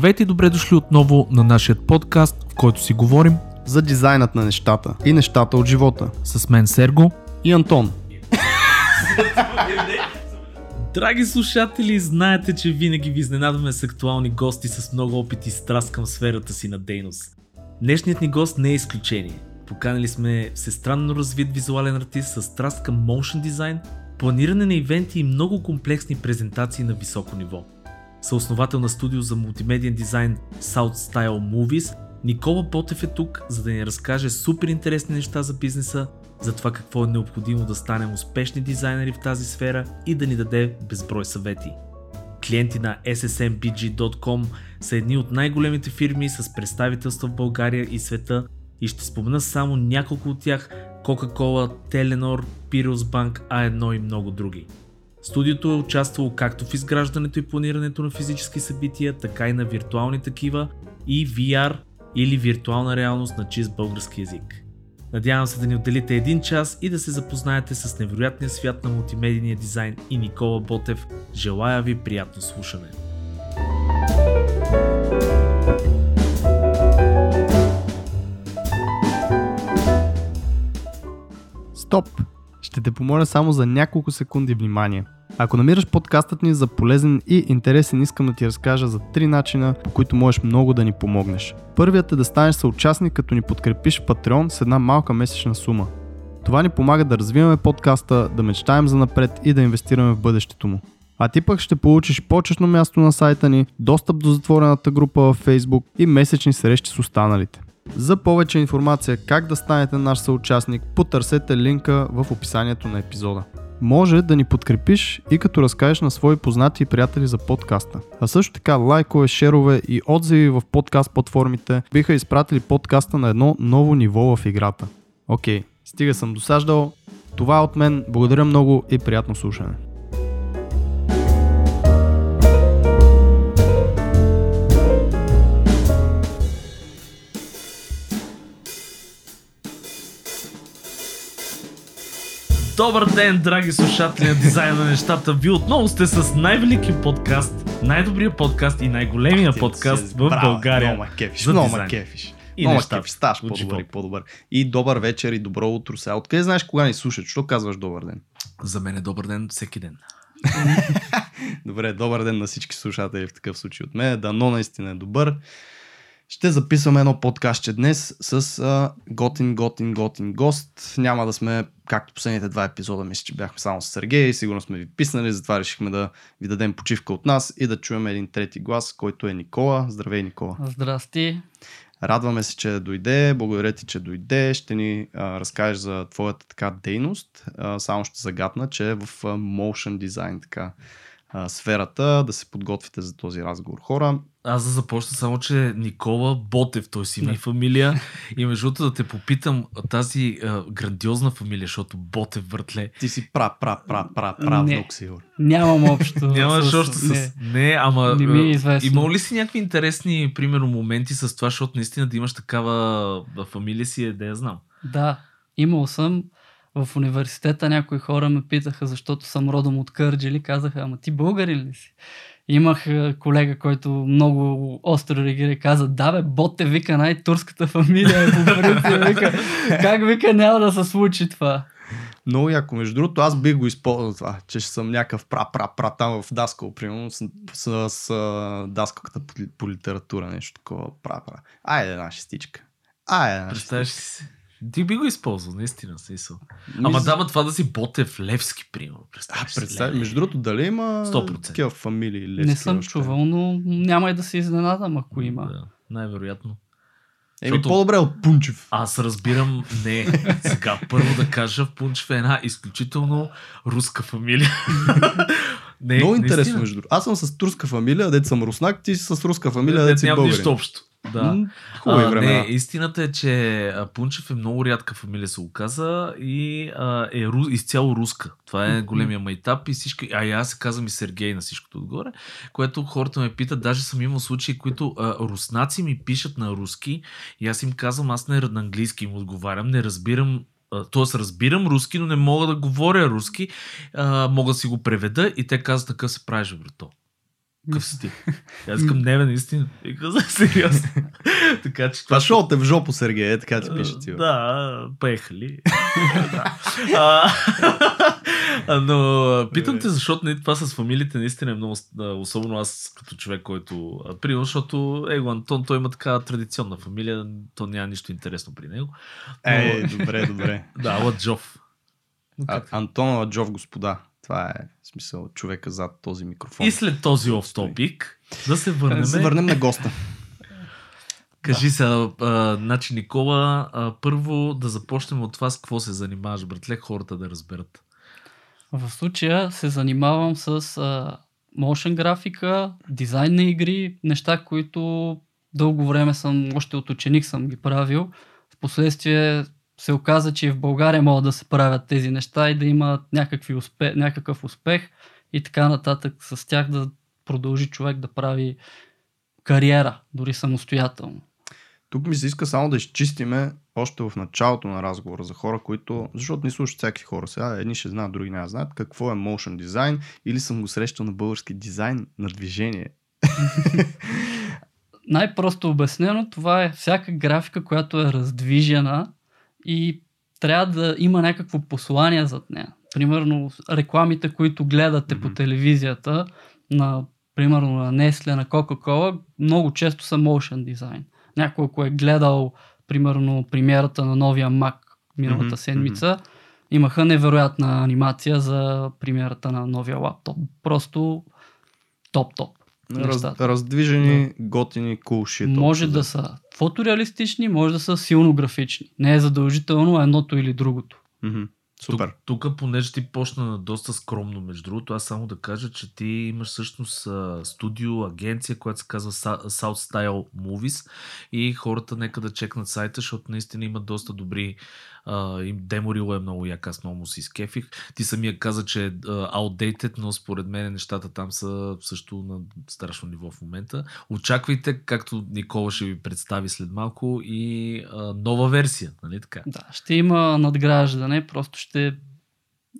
Здравейте и добре дошли отново на нашия подкаст, в който си говорим за дизайнът на нещата и нещата от живота. с мен Серго. И Антон. Драги слушатели, знаете, че винаги ви изненадваме с актуални гости с много опит и страст към сферата си на дейност. Днешният ни гост не е изключение. Поканали сме всестранно развит визуален артист с страст към motion дизайн, планиране на ивенти и много комплексни презентации на високо ниво. Съосновател на студио за мултимедиен дизайн South Style Movies, Никола Ботев е тук, за да ни разкаже супер интересни неща за бизнеса, за това какво е необходимо да станем успешни дизайнери в тази сфера и да ни даде безброй съвети. Клиенти на ssmbg.com са едни от най-големите фирми с представителства в България и света и ще спомена само няколко от тях Coca-Cola, Telenor, Pyrrhus Bank, A1 и много други. Студиото е участвало както в изграждането и планирането на физически събития, така и на виртуални такива и VR или виртуална реалност на чист български язик. Надявам се да ни отделите един час и да се запознаете с невероятния свят на мултимедийния дизайн и Никола Ботев. Желая ви приятно слушане! Стоп! Ще те помоля само за няколко секунди внимание. Ако намираш подкастът ни за полезен и интересен, искам да ти разкажа за три начина, по които можеш много да ни помогнеш. Първият е да станеш съучастник, като ни подкрепиш в Patreon с една малка месечна сума. Това ни помага да развиваме подкаста, да мечтаем за напред и да инвестираме в бъдещето му. А ти пък ще получиш почетно място на сайта ни, достъп до затворената група във Facebook и месечни срещи с останалите. За повече информация как да станете наш съучастник, потърсете линка в описанието на епизода. Може да ни подкрепиш и като разкажеш на свои познати и приятели за подкаста. А също така лайкове, шерове и отзиви в подкаст платформите биха изпратили подкаста на едно ново ниво в играта. Окей, стига съм досаждал. Това е от мен. Благодаря много и приятно слушане. Добър ден, драги слушатели на дизайна на нещата! Вие отново сте с най-великия подкаст, най-добрия подкаст и най-големия подкаст в България. Много ме кефиш, много ме дизайн. кефиш. И много кефиш, ставаш по-добър и по-добър. И добър вечер и добро утро сега. Откъде знаеш кога ни слушаш? Що казваш добър ден? За мен е добър ден всеки ден. Добре, добър ден на всички слушатели в такъв случай от мен. Дано наистина е добър. Ще записваме едно подкастче днес с а, готин, готин, готин гост. Няма да сме, както последните два епизода, мисля, че бяхме само с Сергей. Сигурно сме ви писнали, затова решихме да ви дадем почивка от нас и да чуем един трети глас, който е Никола. Здравей, Никола. Здрасти. Радваме се, че дойде. Благодаря ти, че дойде. Ще ни а, разкажеш за твоята така дейност. А, само ще загадна, че е в а, motion design така а, сферата да се подготвите за този разговор. Хора, Аз да започна само, че Никола Ботев, той си има и фамилия. И между другото да те попитам тази а, грандиозна фамилия, защото Ботев въртле. ти си пра, пра, пра, пра, Не. правнук сигурно. Нямам общо. Нямаш с- още с... Не. Не, ама... Не ми е известно. Имал ли си някакви интересни, примерно, моменти с това, защото наистина да имаш такава фамилия си е, да я знам. Да, имал съм. В университета някои хора ме питаха, защото съм родом от Кърджили. Казаха, ама ти българин ли си? Имах е, колега, който много остро реагира и каза, да бе, Боте вика най-турската фамилия. е по принцип, вика, как вика няма да се случи това? Много яко. Между другото, аз бих го използвал това, че ще съм някакъв пра, пра, пра там в Даскал, примерно, с, с, с даскалката по, по литература, нещо такова. Пра, пра. Айде една шестичка. Айде една Представяш си? Ти би го използвал, наистина, смисъл. Ама да, ма това да си Ботев Левски, примерно. А, представя, Леле. между другото, дали има 100%. такива фамилии? Левски Не съм още? чувал, но няма и да се изненадам, ако има. Да, най-вероятно. Еми, Защото- по-добре от Пунчев. Аз разбирам, не, сега първо да кажа, в Пунчев е една изключително руска фамилия. не, Много интересно, между другото. Аз съм с турска фамилия, дет съм руснак, ти си с руска фамилия, дет си нямам българин. нищо общо. Да. Хубави А, времена. не, истината е, че а, Пунчев е много рядка фамилия, се оказа и а, е ру, изцяло руска. Това е големия майтап и всички. А и аз се казвам и Сергей на всичкото отгоре, което хората ме питат. Даже съм имал случаи, които а, руснаци ми пишат на руски и аз им казвам, аз не на английски им отговарям, не разбирам. Тоест разбирам руски, но не мога да говоря руски. А, мога да си го преведа и те казват такъв се правиш, брато. Какъв си ти? Аз искам не, бе, наистина. И каза сериозно. така че Това шоу те в жопо, Сергей, е, така ти пише ти. Да, а, Но питам те, защото не, това с фамилиите наистина е много, особено аз като човек, който, примерно, защото Его Антон, той има така традиционна фамилия, то няма нищо интересно при него. Е, добре, добре. Да, Ладжов. Антон Ладжов, господа. Това е в смисъл човека зад този микрофон. И след този оф топик, да се върнем. Да се върнем на госта. Кажи се, а, а, значи Никола, а, първо да започнем от това с какво се занимаваш, братле, хората да разберат. В случая се занимавам с а, motion графика, дизайн на игри, неща, които дълго време съм, още от ученик съм ги правил. Впоследствие се оказа, че и в България могат да се правят тези неща и да имат някакви успех, някакъв успех и така нататък с тях да продължи човек да прави кариера, дори самостоятелно. Тук ми се иска само да изчистиме още в началото на разговора за хора, които, защото ни слушат всякакви хора сега, едни ще знаят, други да знаят какво е motion дизайн или съм го срещал на български дизайн на движение. Най-просто обяснено, това е всяка графика, която е раздвижена и трябва да има някакво послание зад нея. Примерно рекламите, които гледате по Мгм. телевизията, на, примерно на Nestle, на Coca-Cola, много често са motion дизайн. Някой, ако е гледал, примерно, премиерата на новия Mac миналата Мгм, седмица, имаха невероятна анимация за премиерата на новия лаптоп. Просто топ-топ. Раз, раздвижени, готини, cool shit. Може да са фотореалистични, може да са силно графични. Не е задължително едното или другото. Мгм. Супер. Тук, тук, понеже ти почна на доста скромно, между другото, аз само да кажа, че ти имаш всъщност студио, агенция, която се казва South Style Movies и хората нека да чекнат сайта, защото наистина има доста добри им деморило е много як, аз много му се изкефих. Ти самия каза, че е outdated, но според мен нещата там са също на страшно ниво в момента. Очаквайте, както Никола ще ви представи след малко и а, нова версия, нали така? Да, ще има надграждане, просто ще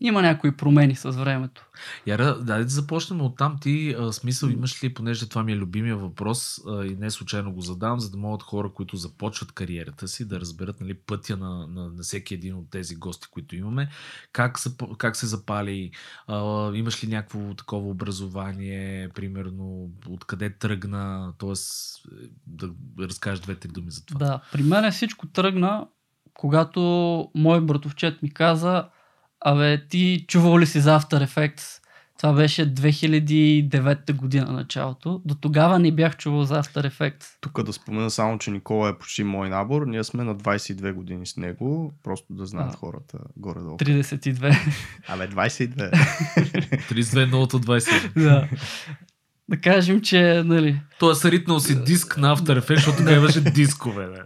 има някои промени с времето. Яра, дай да започнем от там. Ти а, смисъл имаш ли, понеже това ми е любимия въпрос а, и не случайно го задавам, за да могат хора, които започват кариерата си, да разберат нали, пътя на, на, на всеки един от тези гости, които имаме. Как, са, как се запали? А, имаш ли някакво такова образование, примерно, откъде тръгна? Тоест, е, да разкажеш две-три думи за това. Да, при мен всичко тръгна, когато мой братовчет ми каза, абе, ти чувал ли си за After Effects? Това беше 2009 година началото. До тогава не бях чувал за After Effects. Тук да спомена само, че Никола е почти мой набор. Ние сме на 22 години с него. Просто да знаят А. хората горе-долу. 32. Абе, 22. 32 новото 20. да. Да кажем, че, нали, Той е саритнал си диск на After Effects, защото тогава имаше дискове. Бе.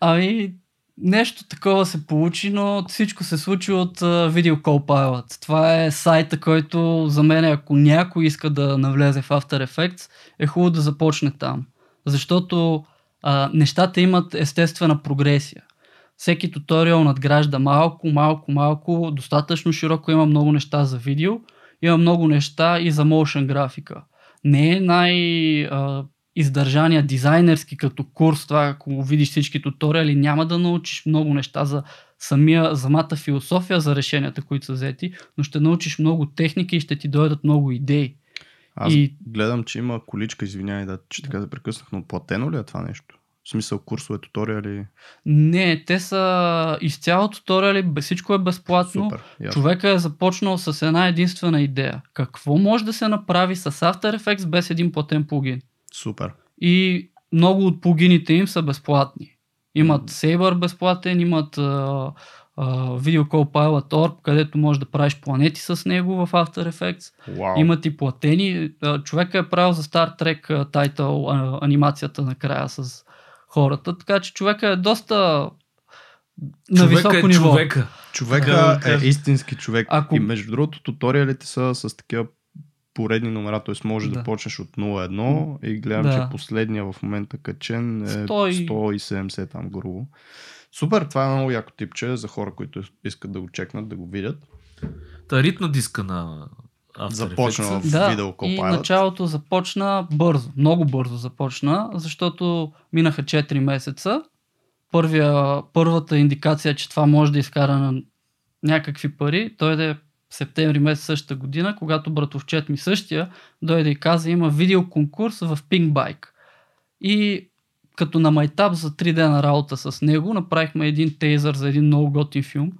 Ами, нещо такова се получи, но всичко се случи от uh, Video Call Pilot. Това е сайта, който за мен, ако някой иска да навлезе в After Effects, е хубаво да започне там. Защото а, нещата имат естествена прогресия. Всеки туториал надгражда малко, малко, малко, достатъчно широко има много неща за видео, има много неща и за motion графика. Не е най- а, издържания дизайнерски като курс, това ако видиш всички туториали, няма да научиш много неща за самия, самата философия за решенията, които са взети, но ще научиш много техники и ще ти дойдат много идеи. Аз И- гледам, че има количка, извинявай, да, че така да прекъснах, но платено ли е това нещо? В смисъл курсове, туториали? Не, те са изцяло туториали, всичко е безплатно. Супер. Ясно. Човека е започнал с една единствена идея. Какво може да се направи с After Effects без един платен плагин? Супер. И много от плагините им са безплатни. Имат Saber безплатен, имат uh, uh, Video Call Pilot Orb, където можеш да правиш планети с него в After Effects. Вау. Имат и платени. А, Човека е правил за Star Trek а, тайтъл а, анимацията накрая с хората, така че човека е доста на човека високо е ниво. човека. Да Човека кажа. е истински човек. Ако- И между другото, туториалите са с такива поредни номера, т.е. може да. Да. почнеш от 0.1 и гледам, Да. че последния в момента качен е 100 и- 170 там грубо. Супер, това е много яко типче за хора, които искат да го чекнат, да го видят. Та ритна диска на After Започна Effects. в Да, видео и началото започна бързо, много бързо започна, защото минаха 4 месеца. Първия, първата индикация, че това може да изкара на някакви пари, дойде в септември месец същата година, когато братовчет ми същия дойде и каза, има видеоконкурс в Bike. И като на майтап за 3 дена работа с него, направихме един тейзър за един много готин филм.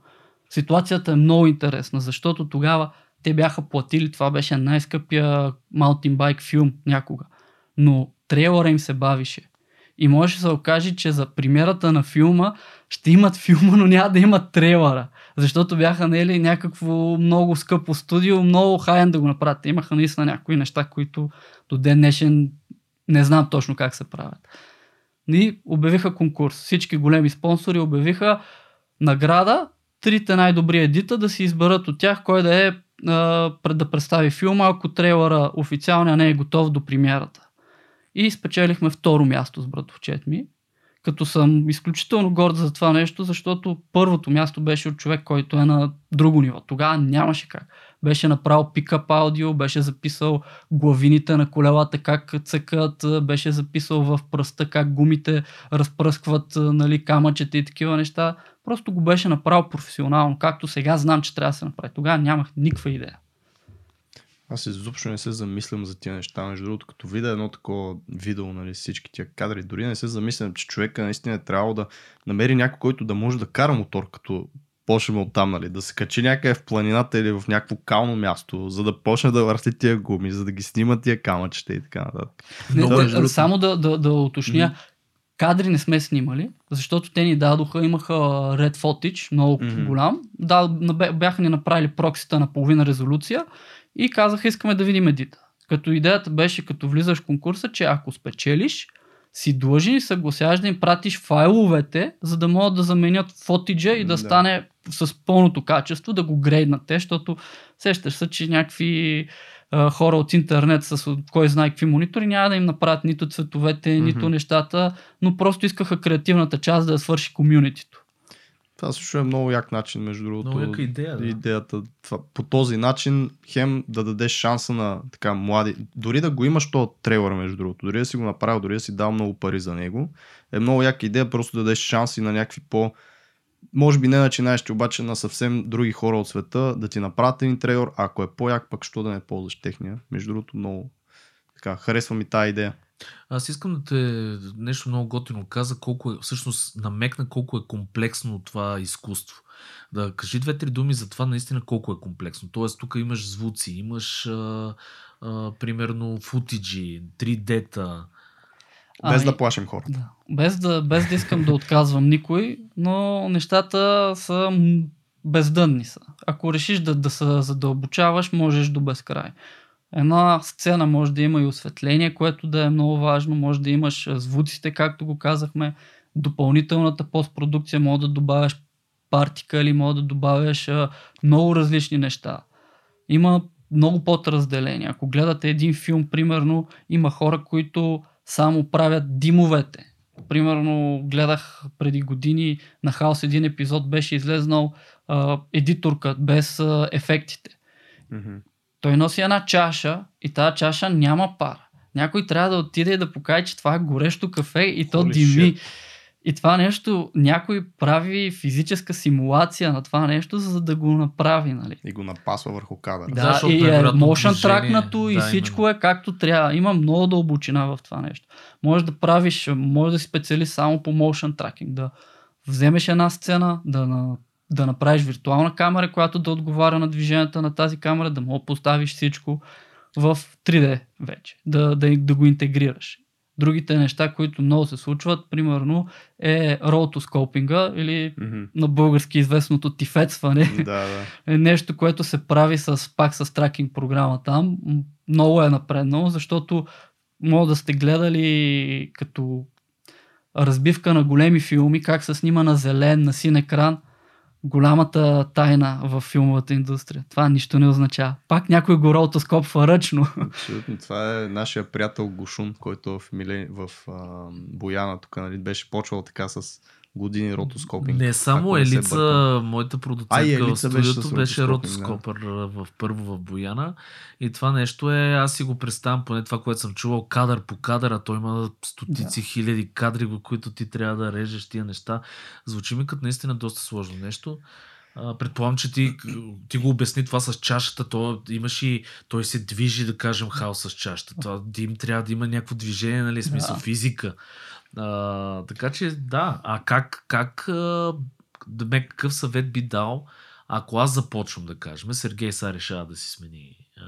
Ситуацията е много интересна, защото тогава те бяха платили, това беше най-скъпия маунтинбайк филм някога. Но трейлера им се бавише. И може да се окаже, че за примерата на филма ще имат филма, но няма да имат трейлера. Защото бяха наели някакво много скъпо студио, много хайен да го направят. Имаха наистина някои неща, които до ден днешен не знам точно как се правят. И обявиха конкурс. Всички големи спонсори обявиха награда, трите най-добри едита да си изберат от тях кой да е да представи филма, ако трейлера официалния не е готов до премиерата. И спечелихме второ място с братовчет ми, като съм изключително горд за това нещо, защото първото място беше от човек, който е на друго ниво. Тогава нямаше как. Беше направил пикап аудио, беше записал главините на колелата как цъкат, беше записал в пръста как гумите разпръскват нали, камъчета и такива неща. Просто го беше направил професионално, както сега знам, че трябва да се направи. Тогава нямах никаква идея. Аз изобщо не се замислям за тия неща. Между другото, като видя едно такова видео, нали, всички тия кадри, дори не се замислям, че човека наистина е трябвало да намери някой, който да може да кара мотор, като почнем от там, нали, да се качи някъде в планината или в някакво кално място, за да почне да върти тия гуми, за да ги снима тия камъчета и така нататък. Не, да, другото. само да, да, да уточня. Кадри не сме снимали, защото те ни дадоха, имаха Red Footage, много Мгм. голям. Да, бяха ни направили проксита на половина резолюция и казаха, искаме да видим едита. Като идеята беше, като влизаш в конкурса, че ако спечелиш, си длъжен и съгласяваш да им пратиш файловете, за да могат да заменят фотиджа и да, Да. стане с пълното качество, да го грейднат те, защото сещаш се, че някакви а, хора от интернет с кой знае какви монитори няма да им направят нито цветовете, Мгм. нито нещата, но просто искаха креативната част да я свърши комюнитито. Това също е много як начин, между другото. Много яка идея, да. Идеята, това, по този начин, хем да дадеш шанса на така млади, дори да го имаш то трейлър, между другото, дори да си го направил, дори да си дал много пари за него, е много яка идея просто да дадеш шанси на някакви по може би не начинаещи, обаче на съвсем други хора от света да ти направят един трейлър, а ако е по-як, пък що да не ползваш техния. Между другото, много така, харесва ми тази идея. Аз искам да те нещо много готино каза, колко е, всъщност намекна колко е комплексно това изкуство. Да кажи две-три думи за това наистина колко е комплексно. Тоест тук имаш звуци, имаш а, а, примерно футиджи, 3D-та. Без Ами, да плашим хората. Да. Без, да, без да искам да отказвам никой, но нещата са бездънни са. Ако решиш да, да се задълбочаваш, можеш до безкрай. Една сцена може да има и осветление, което да е много важно, може да имаш звуците, както го казахме, допълнителната постпродукция, може да добавяш партика или може да добавяш много различни неща. Има много подразделения. Ако гледате един филм, примерно, има хора, които само правят димовете. Примерно гледах преди години на Хаос един епизод беше излезнал а, едиторка без а, ефектите. Мгм. Той носи една чаша и тази чаша няма пар. Някой трябва да отиде и да покаже, че това е горещо кафе и то Holy дими. shit. И това нещо, някой прави физическа симулация на това нещо, за да го направи, нали? И го напасва върху кадъра. Да, Да, защото и е motion движение. тракнато и Да, всичко именно. е както трябва. Има много дълбочина в това нещо. Може да правиш, може да си специалист само по motion tracking, да вземеш една сцена, да, на, да направиш виртуална камера, която да отговаря на движенията на тази камера, да да поставиш всичко в 3D вече, да, да, да го интегрираш. Другите неща, които много се случват, примерно е ротоскопинга или Мгм. на български известното тифецване да, да. е нещо, което се прави с, пак с тракинг програма там. Много е напреднало, защото може да сте гледали като разбивка на големи филми, как се снима на зелен, на син екран. Голямата тайна в филмовата индустрия. Това нищо не означава. Пак някой го ротоскопва ръчно. Абсолютно. Това е нашия приятел Гушун, който в, Миле... в а, Бояна тук нали, беше почвал така с години ротоскопинг. Не само не Елица, бъркам. моята А, продуцентка в Елица беше с студиото беше да. ротоскопър в първо в Бояна. И това нещо е, аз си го представям, поне това, което съм чувал, кадър по кадър, а той има стотици хиляди кадри, в които ти трябва да режеш тия неща. Звучи ми като наистина доста сложно нещо. А, Предполагам, че ти, ти го обясни това с чашата, то имаш и, той се движи, да кажем, хаос с чашата. Това дим трябва да има някакво движение, нали, смисъл Да. физика. А, така че да, а как, как а, да ме какъв съвет би дал, ако аз започвам да кажем, Сергей са решава да си смени а,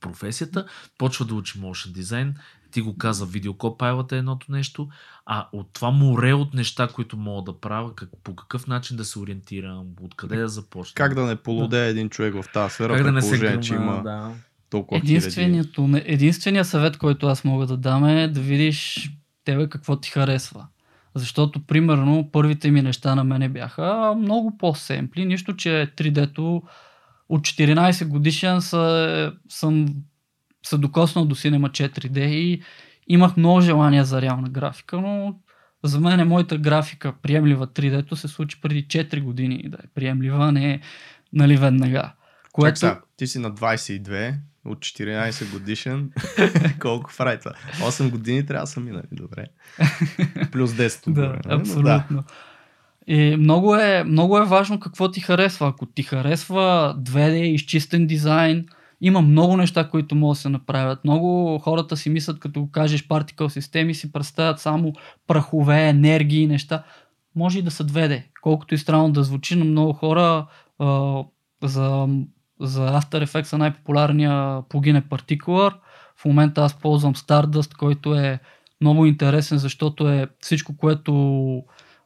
професията, почва да учи motion дизайн, ти го каза, видеокопайлът е едното нещо, а от това море от неща, които мога да правя, как, по какъв начин да се ориентирам, откъде да започна. Как да не полудее един човек в тази сфера, как да не се положение, че има да. толкова. Единственият, единственият съвет, който аз мога да дам е да видиш тебе какво ти харесва. Защото, примерно, първите ми неща на мене бяха много по-семпли, нищо, че 3D-то от 14 годишен са, съм се докоснал до Cinema 4D и имах много желание за реална графика, но за мен е моята графика приемлива 3D-то се случи преди 4 години да е приемлива, не е нали веднага. Което... Сега, ти си на 22, от 14 годишен. Колко прави това? 8 години трябва да са минали, добре. Плюс 10 Да, нали? Но абсолютно. И много е, много е важно какво ти харесва. Ако ти харесва 2D, изчистен дизайн, има много неща, които могат да се направят. Много хората си мислят, като кажеш particle системи, си представят само прахове, енергии, неща. Може и да са 2D. Колкото и странно да звучи, но много хора а, за, за After Effects най-популярния плагин е Particular. В момента аз ползвам Stardust, който е много интересен, защото е всичко, което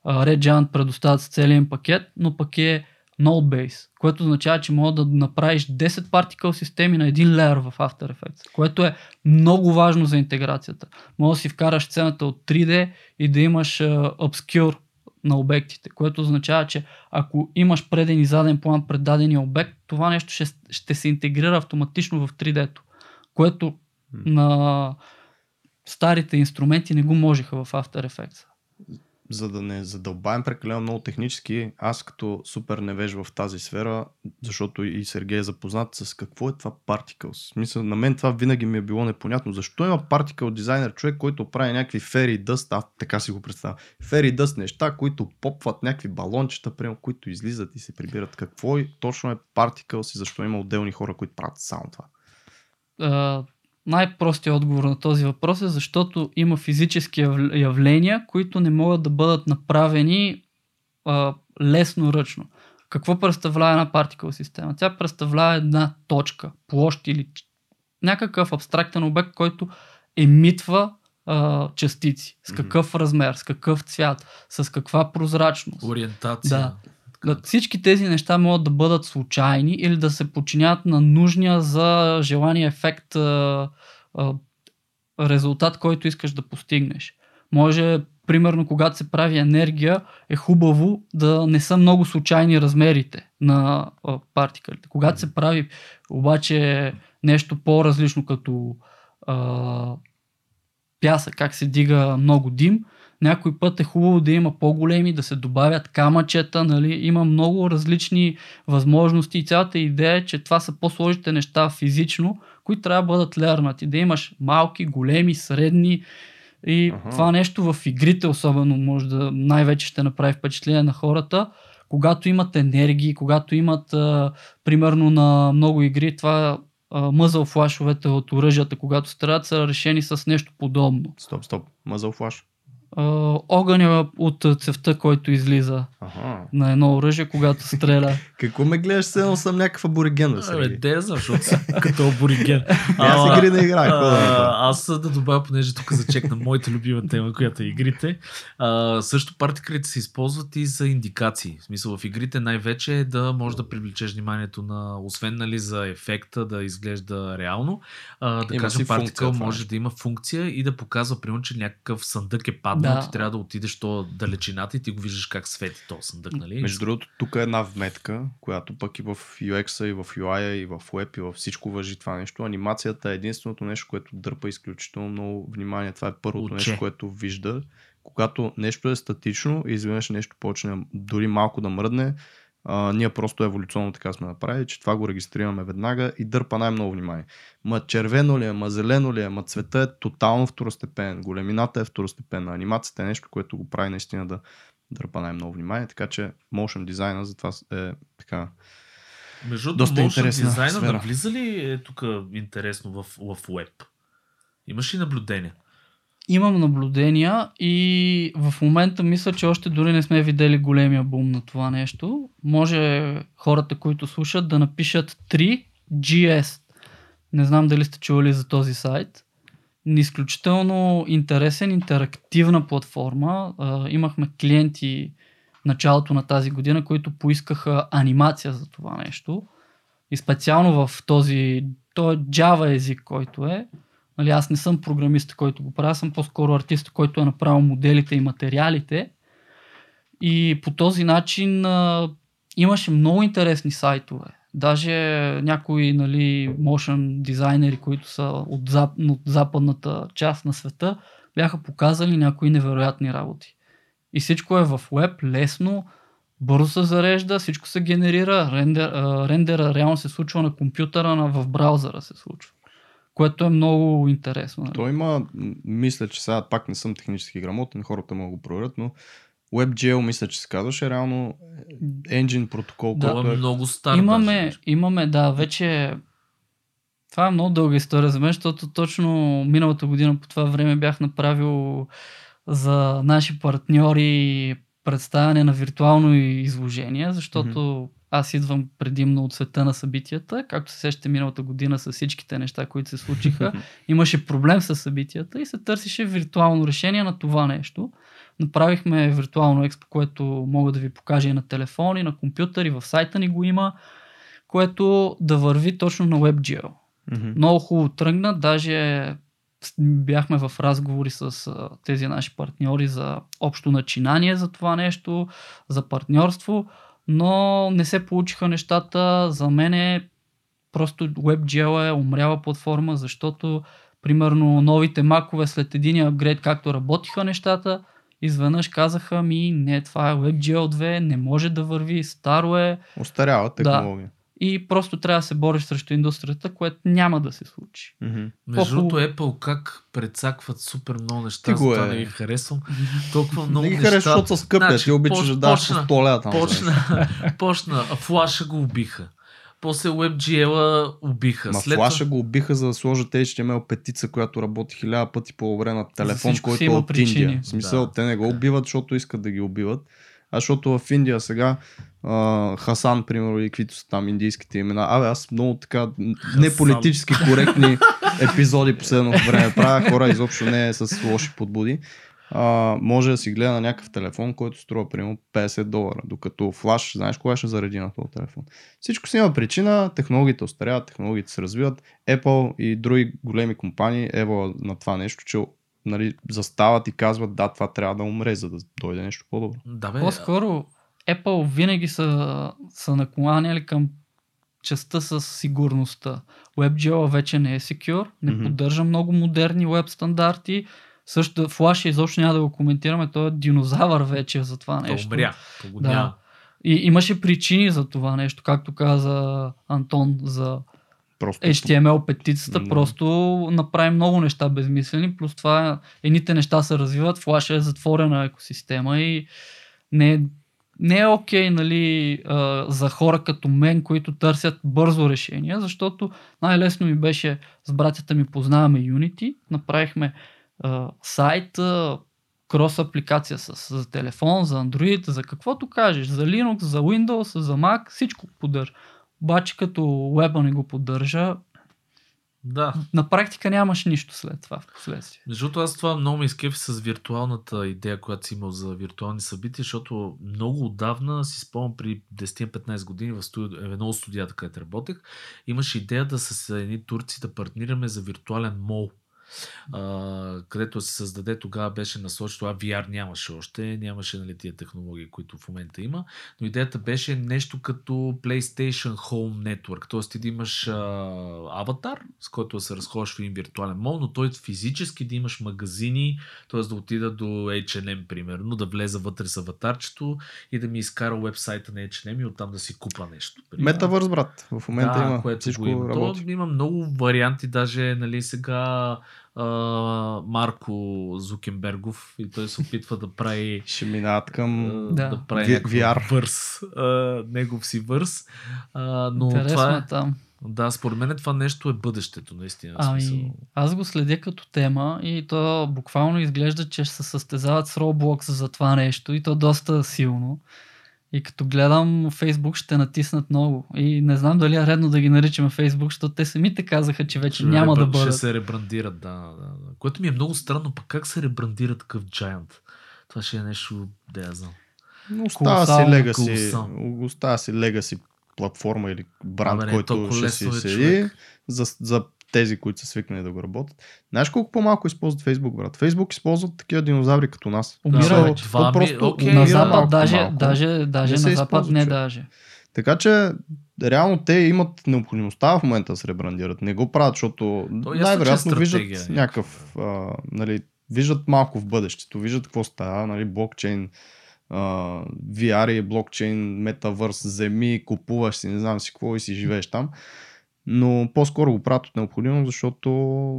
Red Giant предоставят с целият им пакет, но пък е node-base, което означава, че може да направиш 10 particle системи на един леер в After Effects, което е много важно за интеграцията. Може да си вкараш сцената от 3D и да имаш а, obscure на обектите, което означава, че ако имаш преден и заден план пред дадения обект, това нещо ще, ще се интегрира автоматично в 3D-то, което на старите инструменти не го можеха в After Effects. За да не задълбаем прекалено много технически, аз като супер невеж в тази сфера, защото и Сергей е запознат с какво е това Particles. Смисъл, на мен това винаги ми е било непонятно. Защо има Particle дизайнер, човек, който прави някакви Fairy Dust, аз така си го представям, Fairy Dust неща, които попват някакви балончета, прямо, които излизат и се прибират. Какво е, точно е Particles и защо има отделни хора, които правят само това? Uh, най-простият отговор на този въпрос е защото има физически явления, които не могат да бъдат направени uh, лесно ръчно. Какво представлява една партикъл система? Тя представлява една точка, площ или някакъв абстрактен обект, който емитва uh, частици. С какъв mm-hmm. размер, с какъв цвят, с каква прозрачност. Ориентация. Да. Да, всички тези неща могат да бъдат случайни или да се подчинят на нужния за желания ефект а, а, резултат, който искаш да постигнеш. Може, примерно, когато се прави енергия, е хубаво да не са много случайни размерите на а, партикълите. Когато се прави обаче нещо по-различно като а, пясък, как се дига много дим, някой път е хубаво да има по-големи, да се добавят камъчета, нали? има много различни възможности и цялата идея е, че това са по-сложните неща физично, които трябва да бъдат лернати. Да имаш малки, големи, средни и ага. това нещо в игрите особено може да най-вече ще направи впечатление на хората, когато имат енергии, когато имат а, примерно на много игри това мъзъл флашовете от оръжията, когато стрелят, са решени с нещо подобно. Стоп, стоп. Мъзъл флаш. Огъня от цевта, който излиза ага. на едно оръжие, когато стреля. Какво ме гледаш, се едно съм някакъв абориген, да се Де, защото съм като абориген. аз игри не играя. Аз да добавя, понеже тук зачекна моята любима тема, която е игрите. А, също партикълите се използват и за индикации. В смисъл в игрите най-вече е да може да привлечеш вниманието на, освен нали, за ефекта да изглежда реално, а, да Има кажем си партикъл може да има функция и да показва, примерно, че някакъв съндък е паднал, Да. ти трябва да отидеш то далечината и ти го виждаш как свети този съндък, нали? Между другото, тук е една вметка, която пък и в UX, и в UI, и в Web, и във всичко въжи това нещо. Анимацията е единственото нещо, което дърпа изключително много внимание. Това е първото Уче. нещо, което вижда когато нещо е статично и изведнъж нещо почне дори малко да мръдне, а, ние просто еволюционно така сме направили, че това го регистрираме веднага и дърпа най-много внимание. Ма червено ли е, ма зелено ли е, ма цвета е тотално второстепен, големината е второстепенна, анимацията е нещо, което го прави наистина да дърпа най-много внимание, така че motion дизайна затова е така Между Доста интересна дизайна сфера. навлиза ли е тук интересно в, в веб? Имаш ли наблюдения? Имам наблюдения и в момента мисля, че още дори не сме видели големия бум на това нещо. Може хората, които слушат, да напишат 3GS. Не знам дали сте чували за този сайт. Изключително интересен, интерактивна платформа. Имахме клиенти началото на тази година, които поискаха анимация за това нещо. И специално в този, той е Java език, който е. Нали, аз не съм програмист, който го правя, съм по-скоро артист, който е направил моделите и материалите. И по този начин а, имаше много интересни сайтове. Даже някои нали, motion дизайнери, които са от, зап, от западната част на света, бяха показали някои невероятни работи. И всичко е в веб, лесно, бързо се зарежда, всичко се генерира, рендер, рендера реално се случва на компютъра, на, в браузъра се случва. Което е много интересно. нали? То има, мисля, че сега пак не съм технически грамотен, хората могат да го проверят, но WebGL мисля, че се казваше реално engine протокол, Да. Това който е е много стар. Имаме, даже. имаме, да, вече. Това е много дълга история за мен, защото точно миналата година по това време бях направил за наши партньори представяне на виртуално изложение, защото аз идвам предимно от света на събитията. Както се сещате миналата година с всичките неща, които се случиха, имаше проблем с събитията и се търсише виртуално решение на това нещо. Направихме виртуално експо, което мога да ви покажа и на телефон, и на компютър, и в сайта ни го има, което да върви точно на WebGL. Много хубаво тръгна, даже бяхме в разговори с тези наши партньори за общо начинание за това нещо, за партньорство, но не се получиха нещата. За мен е просто WebGL е умряла платформа, защото примерно новите макове след един апгрейд, както работиха нещата, изведнъж казаха ми, не, това е WebGL 2, не може да върви, старо е Остарява технология. И просто трябва да се бориш срещу индустрията, което няма да се случи. Мгм. Между другото, Apple как прецакват супер много неща, Ти го затова е. не ги харесвам. Толкова много Не ги неща. защото са скъпи, Значи, ти обичаш да даваш по почна- 100 лева там. за. Почна, почна, а флаша го убиха. После WebGL убиха. Ма След флаша го убиха за да сложат HTML петица, която работи хиляда пъти по-добре на телефон, който е има от причини. Индия. В смисъл, Да. те не го убиват, защото искат да ги убиват. А защото в Индия сега а, Хасан, примерно, и каквито са там индийските имена. Абе, аз много така неполитически коректни епизоди последното време правя. Хора изобщо не е с лоши подбуди. А, може да си гледа на някакъв телефон, който струва примерно 50 долара, докато флаш, знаеш кога ще зареди на този телефон. Всичко си има причина, технологиите остаряват, технологиите се развиват. Apple и други големи компании ева на това нещо, че нали, застават и казват да, това трябва да умре, за да дойде нещо по-добро. Да, бе, По-скоро Apple винаги са, са накланяли към частта с сигурността. WebGL вече не е secure, не Мгм. поддържа много модерни веб стандарти. Също Flash изобщо няма да го коментираме, той е динозавър вече за това то нещо. го Да. И имаше причини за това нещо, както каза Антон за Просто HTML петицата, Да. просто направи много неща безмислени, плюс това едните неща се развиват, Flash е затворена екосистема и не е, не е окей нали, а, за хора като мен, които търсят бързо решение, защото най-лесно ми беше с братята ми познаваме Unity, направихме а, сайт, а, крос апликация с, за телефон, за Android, за каквото кажеш, за Linux, за Windows, за Mac, всичко поддържа. Обаче като веба не го поддържа, Да. на практика нямаш нищо след това в последствие. Между другото, аз това много ме изкефи с виртуалната идея, която си имал за виртуални събития, защото много отдавна си спомням при 10-15 години в студи... в едно от студията, където работех, имаше идея да с едни турци да партнираме за виртуален мол. А, където се създаде, тогава беше насочено, това VR нямаше още, нямаше нали, тия технологии, които в момента има, но идеята беше нещо като PlayStation Home Network, т.е. ти да имаш а, аватар, с който да се разходиш в един виртуален мол, но той физически да имаш магазини, т.е. да отида до H&M, примерно, да влеза вътре с аватарчето и да ми изкара вебсайта на H&M и оттам да си купа нещо. Метавърс, брат. В момента да, има. което Всичко има. То има много варианти, даже нали, сега а, Марко Зукенбергов и той се опитва да прави Ще минават към... а, Да. да прави VR. върс, а, негов си върс. А, но Интересно това е е, там. да, според мен това нещо е бъдещето, наистина. Ами, аз го следя като тема и то буквално изглежда, че ще се състезават с Roblox за това нещо и то доста силно. И като гледам Facebook ще натиснат много. И не знам дали е редно да ги наричаме Facebook, защото те самите казаха, че вече Ще няма да ребра- бъдат. Ще се ребрандират, да, да, да. Което ми е много странно, пък как се ребрандира такъв Giant? Това ще е нещо, да я знам. Остава си легаси, колосално. остава си легаси платформа или бранд, Абе, не, който ще си е, седи човек. за, за тези, които са свикнали да го работят. Знаеш колко по-малко използват Facebook, брат? Facebook използват такива динозаври като нас. Умира Смисъл, вече. то Два ми- просто окей, на Запад малко даже, даже, даже Не на Запад не даже. Така че, реално те имат необходимостта в момента да се ребрандират. Не го правят, защото То е най-вероятно виждат стратегия някакъв, а, нали, виждат малко в бъдещето, виждат какво става, нали, блокчейн, а, VR и блокчейн, метавърс, земи, купуваш си, не знам си какво и си живееш там. Но по-скоро го правят от необходимо, защото...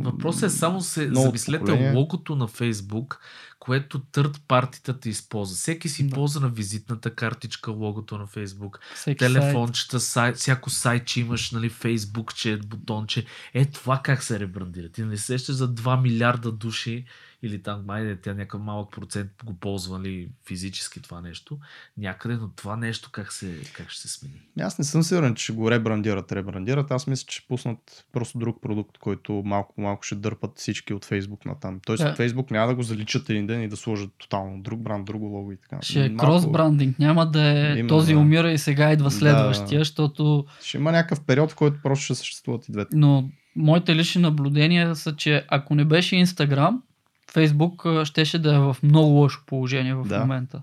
Въпросът е само се замислете поколение- логото на Фейсбук, което търд партията използва. Всеки си Да. ползва на визитната картичка логото на Фейсбук. Всеки. Телефончета, сайт, всяко сайт, че имаш, нали, Фейсбук, че е бутонче. Е, това как се ребрандира. Ти не се сещаш за 2 милиарда души или там, майде, тя някакъв малък процент го ползва нали, физически това нещо. Някъде, но това нещо как, се, как ще се смени? Аз не съм сигурен, че ще го ребрандират, ребрандират. Аз мисля, че пуснат просто друг продукт, който малко по малко ще дърпат всички от Фейсбук на там. Тоест Да. от Фейсбук няма да го заличат един ден и да сложат тотално друг бранд, друго лого и така. Ще е Малко- крос-брандинг. Няма да е Именно, този да. умира и сега идва следващия, защото Ще има някакъв период, в който просто ще съществуват и двете. Но моите лични наблюдения са, че ако не беше Инстаграм, Фейсбук щеше да е в много лошо положение в Да. момента.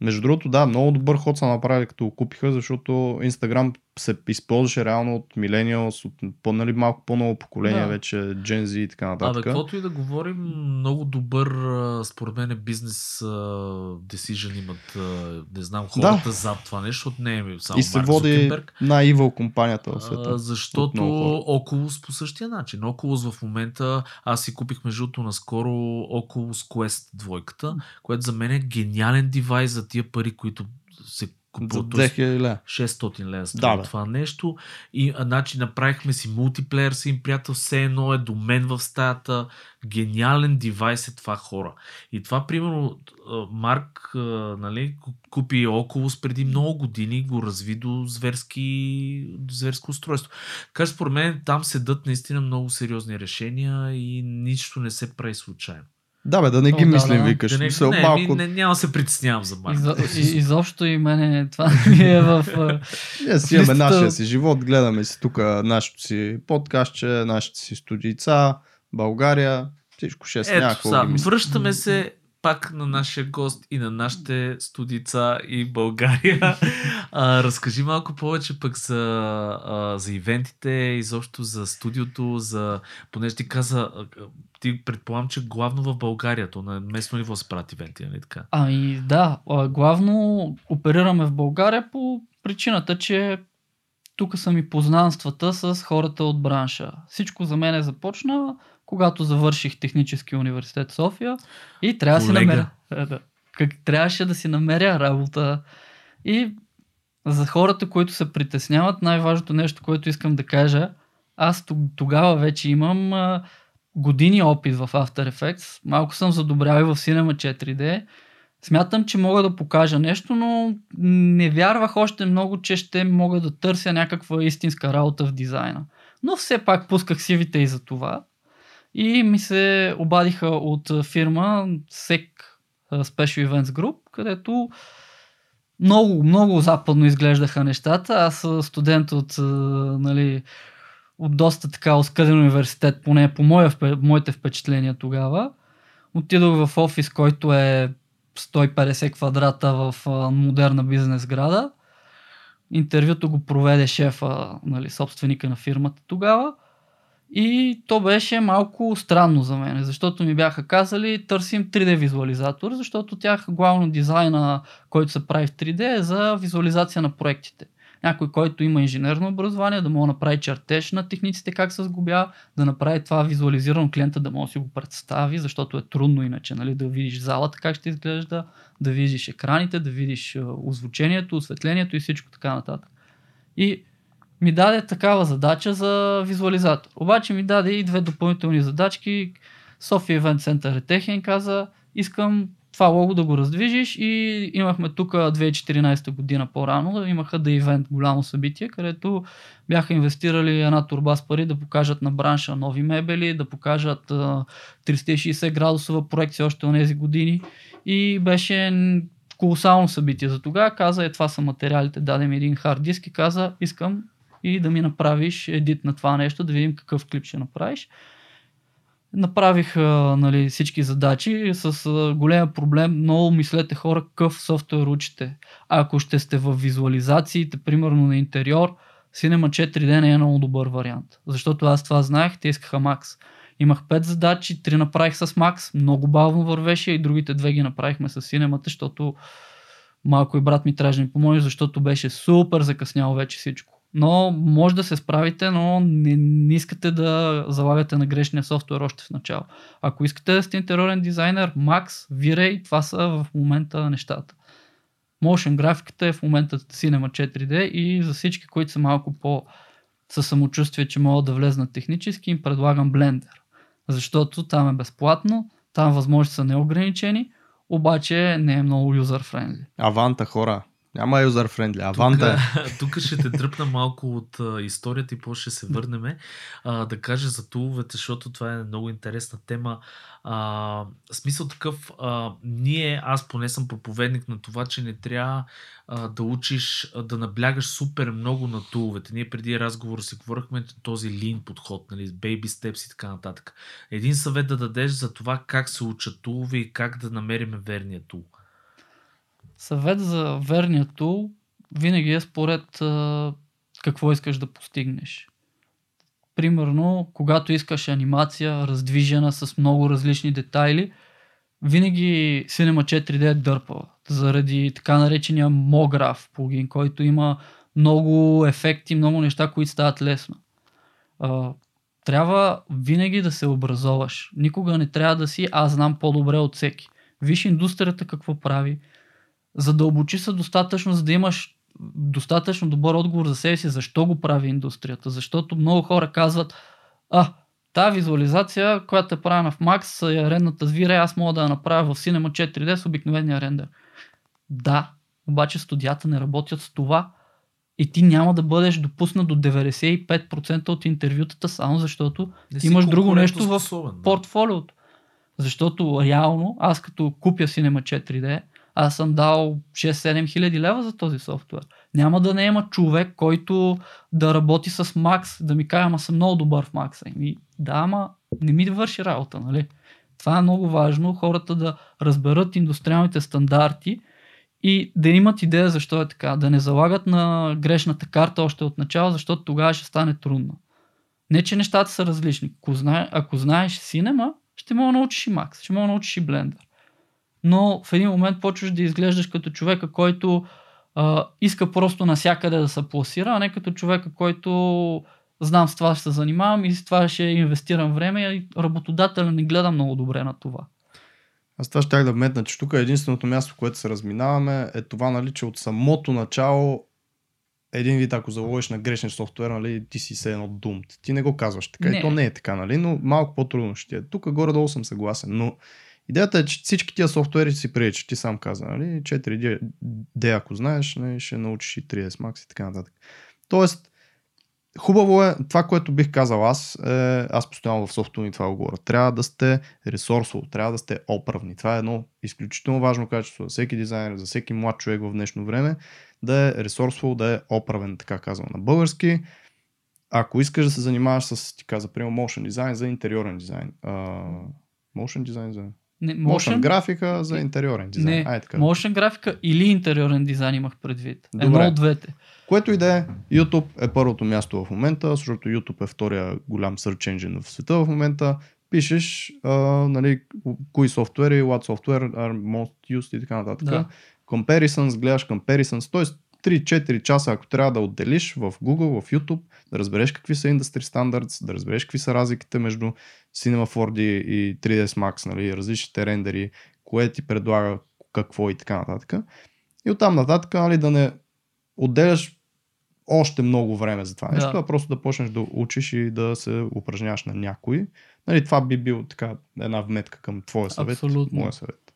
Между другото, да, много добър ход са направили като го купиха, защото Инстаграм се използваше реално от милениалс, от по, нали, малко по-ново поколение Да. вече, Gen Z и така Абе, нататък. каквото и да говорим, много добър, според мен, е бизнес decision имат, не знам, хората зад това нещо, защото не е само и се Марк води най-ивъл компанията в света. А, От защото. Oculus по същия начин. Oculus в момента, аз си купих между наскоро Oculus Quest двойката, което за мен е гениален девайс за тия пари, които се За 2000 лева. 600 лева Да, струва бе. това нещо. И а, значи направихме си мултиплеер с един приятел, все едно е до мен в стаята. Гениален девайс е това хора. И това, примерно, Марк нали, ку- купи Oculus преди много години, го разви до зверски, до зверско устройство. Така според мен там седат наистина много сериозни решения и нищо не се прави случайно. Да, бе, да не О, ги да, мислим, да. викаш. Да не, Мисъл, не, малко... не, не, няма да се притеснявам за Марк. Изо, и, изобщо и мене това ми е в... Ние си имаме нашия си живот, гледаме си тук нашето си подкастче, нашите си студийца, България, всичко ще е с някакво. връщаме се пак на нашия гост и на нашите студица и България. А, разкажи малко повече пък за, а, за ивентите, изобщо за студиото, за... понеже ти каза, ти предполагам, че главно в България, то на местно ниво се правят ивенти, нали така? Ами да, главно оперираме в България по причината, че тук са ми познанствата с хората от бранша. Всичко за мен е започна, когато завърших технически университет в София и трябва да си намеря. Е, да. Как трябваше да си намеря работа. И за хората, които се притесняват, най-важното нещо, което искам да кажа, аз тог- тогава вече имам а, години опит в After Effects. Малко съм задобрял и в Cinema 4D. Смятам, че мога да покажа нещо, но не вярвах още много, че ще мога да търся някаква истинска работа в дизайна. Но все пак пусках сивите и за това. И ми се обадиха от фирма SEC Special Events Group, където много, много западно изглеждаха нещата. Аз студент от нали, от доста така оскъден университет, поне по моя, моите впечатления тогава. Отидох в офис, който е 150 квадрата в модерна бизнес града. Интервюто го проведе шефа, нали, собственика на фирмата тогава. И то беше малко странно за мен, защото ми бяха казали търсим 3D визуализатор, защото тях главно дизайна, който се прави в 3D е за визуализация на проектите. Някой, който има инженерно образование, да да направи чертеж на техниците как се сгубя, да направи това визуализирано клиента, да може да си го представи, защото е трудно иначе, нали, да видиш залата как ще изглежда, да видиш екраните, да видиш озвучението, осветлението и всичко така нататък. И ми даде такава задача за визуализатор. Обаче ми даде и две допълнителни задачки. София Event Center е техен каза, искам това лого да го раздвижиш и имахме тук 2014 година по-рано, имаха да ивент голямо събитие, където бяха инвестирали една турба с пари да покажат на бранша нови мебели, да покажат 360 градусова проекция още от тези години и беше колосално събитие за тогава. Каза, е това са материалите, даде ми един хард диск и каза, искам и да ми направиш едит на това нещо, да видим какъв клип ще направиш. Направих нали, всички задачи с голям проблем. Много мислете хора какъв софтуер учите. Ако ще сте в визуализациите, примерно на интериор, Cinema 4D не е много добър вариант. Защото аз това знаех, те искаха Max. Имах 5 задачи, 3 направих с Max, много бавно вървеше и другите две ги направихме с Cinema, защото малко и брат ми трябваше да ми помогне, защото беше супер закъсняло вече всичко. Но може да се справите, но не, не искате да залагате на грешния софтуер още в начало. Ако искате да сте интериорен дизайнер, Max, V-Ray, това са в момента нещата. Motion графиката е в момента Cinema 4D и за всички, които са малко по със самочувствие, че могат да влезнат технически, им предлагам Blender. Защото там е безплатно, там възможности са неограничени, обаче не е много юзър-френдли. Аванта хора, няма юзър френдли. Аванта тук, тук ще те дръпна малко от а, историята и после ще се върнем а, да кажа за туловете, защото това е много интересна тема. А, смисъл такъв, а, ние, аз поне съм проповедник на това, че не трябва а, да учиш, а, да наблягаш супер много на туловете. Ние преди разговор си говорихме този лин подход, нали, baby steps и така нататък. Един съвет да дадеш за това как се учат тулове и как да намерим верния тул. Съвет за верния тул винаги е според а, какво искаш да постигнеш. Примерно, когато искаш анимация, раздвижена с много различни детайли, винаги Cinema 4D е дърпава. Заради така наречения MoGraph плагин, който има много ефекти, много неща, които стават лесно. А, трябва винаги да се образоваш. Никога не трябва да си аз знам по-добре от всеки. Виж индустрията какво прави, задълбочи се достатъчно, за да имаш достатъчно добър отговор за себе си, защо го прави индустрията. Защото много хора казват, а, тази визуализация, която е правена в Max, е редната звира, аз мога да я направя в Cinema 4D с обикновения рендер. Да, обаче студията не работят с това и ти няма да бъдеш допуснат до 95% от интервютата, само защото имаш друго нещо в портфолиото. Защото реално, аз като купя Cinema 4D, аз съм дал 6-7 хиляди лева за този софтуер. Няма да не има човек, който да работи с Max, да ми каже, ама съм много добър в Max. Ами, да, ама не ми върши работа, нали? Това е много важно, хората да разберат индустриалните стандарти и да имат идея защо е така. Да не залагат на грешната карта още от начало, защото тогава ще стане трудно. Не, че нещата са различни. Ако, знае, ако знаеш синема, ще мога научиш и Max, ще мога научиш и Blender но в един момент почваш да изглеждаш като човека, който а, иска просто насякъде да се пласира, а не като човека, който знам с това ще се занимавам и с това ще инвестирам време и работодателя не гледа много добре на това. Аз това ще да вметна, че тук единственото място, което се разминаваме, е това, нали, че от самото начало един вид, ако заложиш на грешен софтуер, нали, ти си се едно думт. Ти не го казваш така не. и то не е така, нали, но малко по-трудно ще е. Тук горе-долу съм съгласен, но Идеята е, че всички тия софтуери си приличат. Ти сам каза, нали? 4D, ако знаеш, нали, ще научиш и 3S Max и така нататък. Тоест, хубаво е, това, което бих казал аз, е, аз постоянно в софтуерни това го говоря. Трябва да сте ресурсово, трябва да сте оправни. Това е едно изключително важно качество за всеки дизайнер, за всеки млад човек в днешно време, да е ресурсово, да е оправен, така казвам на български. ако искаш да се занимаваш с, ти каза, примерно, motion дизайн за интериорен дизайн. Motion дизайн за... Не, Motion, графика за интериорен дизайн. Не, Ай, така. motion графика или интериорен дизайн имах предвид. Добре. Едно от двете. Което и да е, YouTube е първото място в момента, защото YouTube е втория голям search engine в света в момента. Пишеш, а, нали, кои софтуери, what software are most used и така нататък. Да. Comparisons, гледаш comparisons, т.е. 3-4 часа, ако трябва да отделиш в Google, в YouTube, да разбереш какви са industry standards, да разбереш какви са разликите между Cinema 4D и 3ds Max, нали, различните рендери, кое ти предлага какво и така нататък. И оттам нататък, нали, да не отделяш още много време за това нещо, Да. а просто да почнеш да учиш и да се упражняваш на някой. Нали, това би бил така една вметка към твоя съвет, Абсолютно. моя съвет.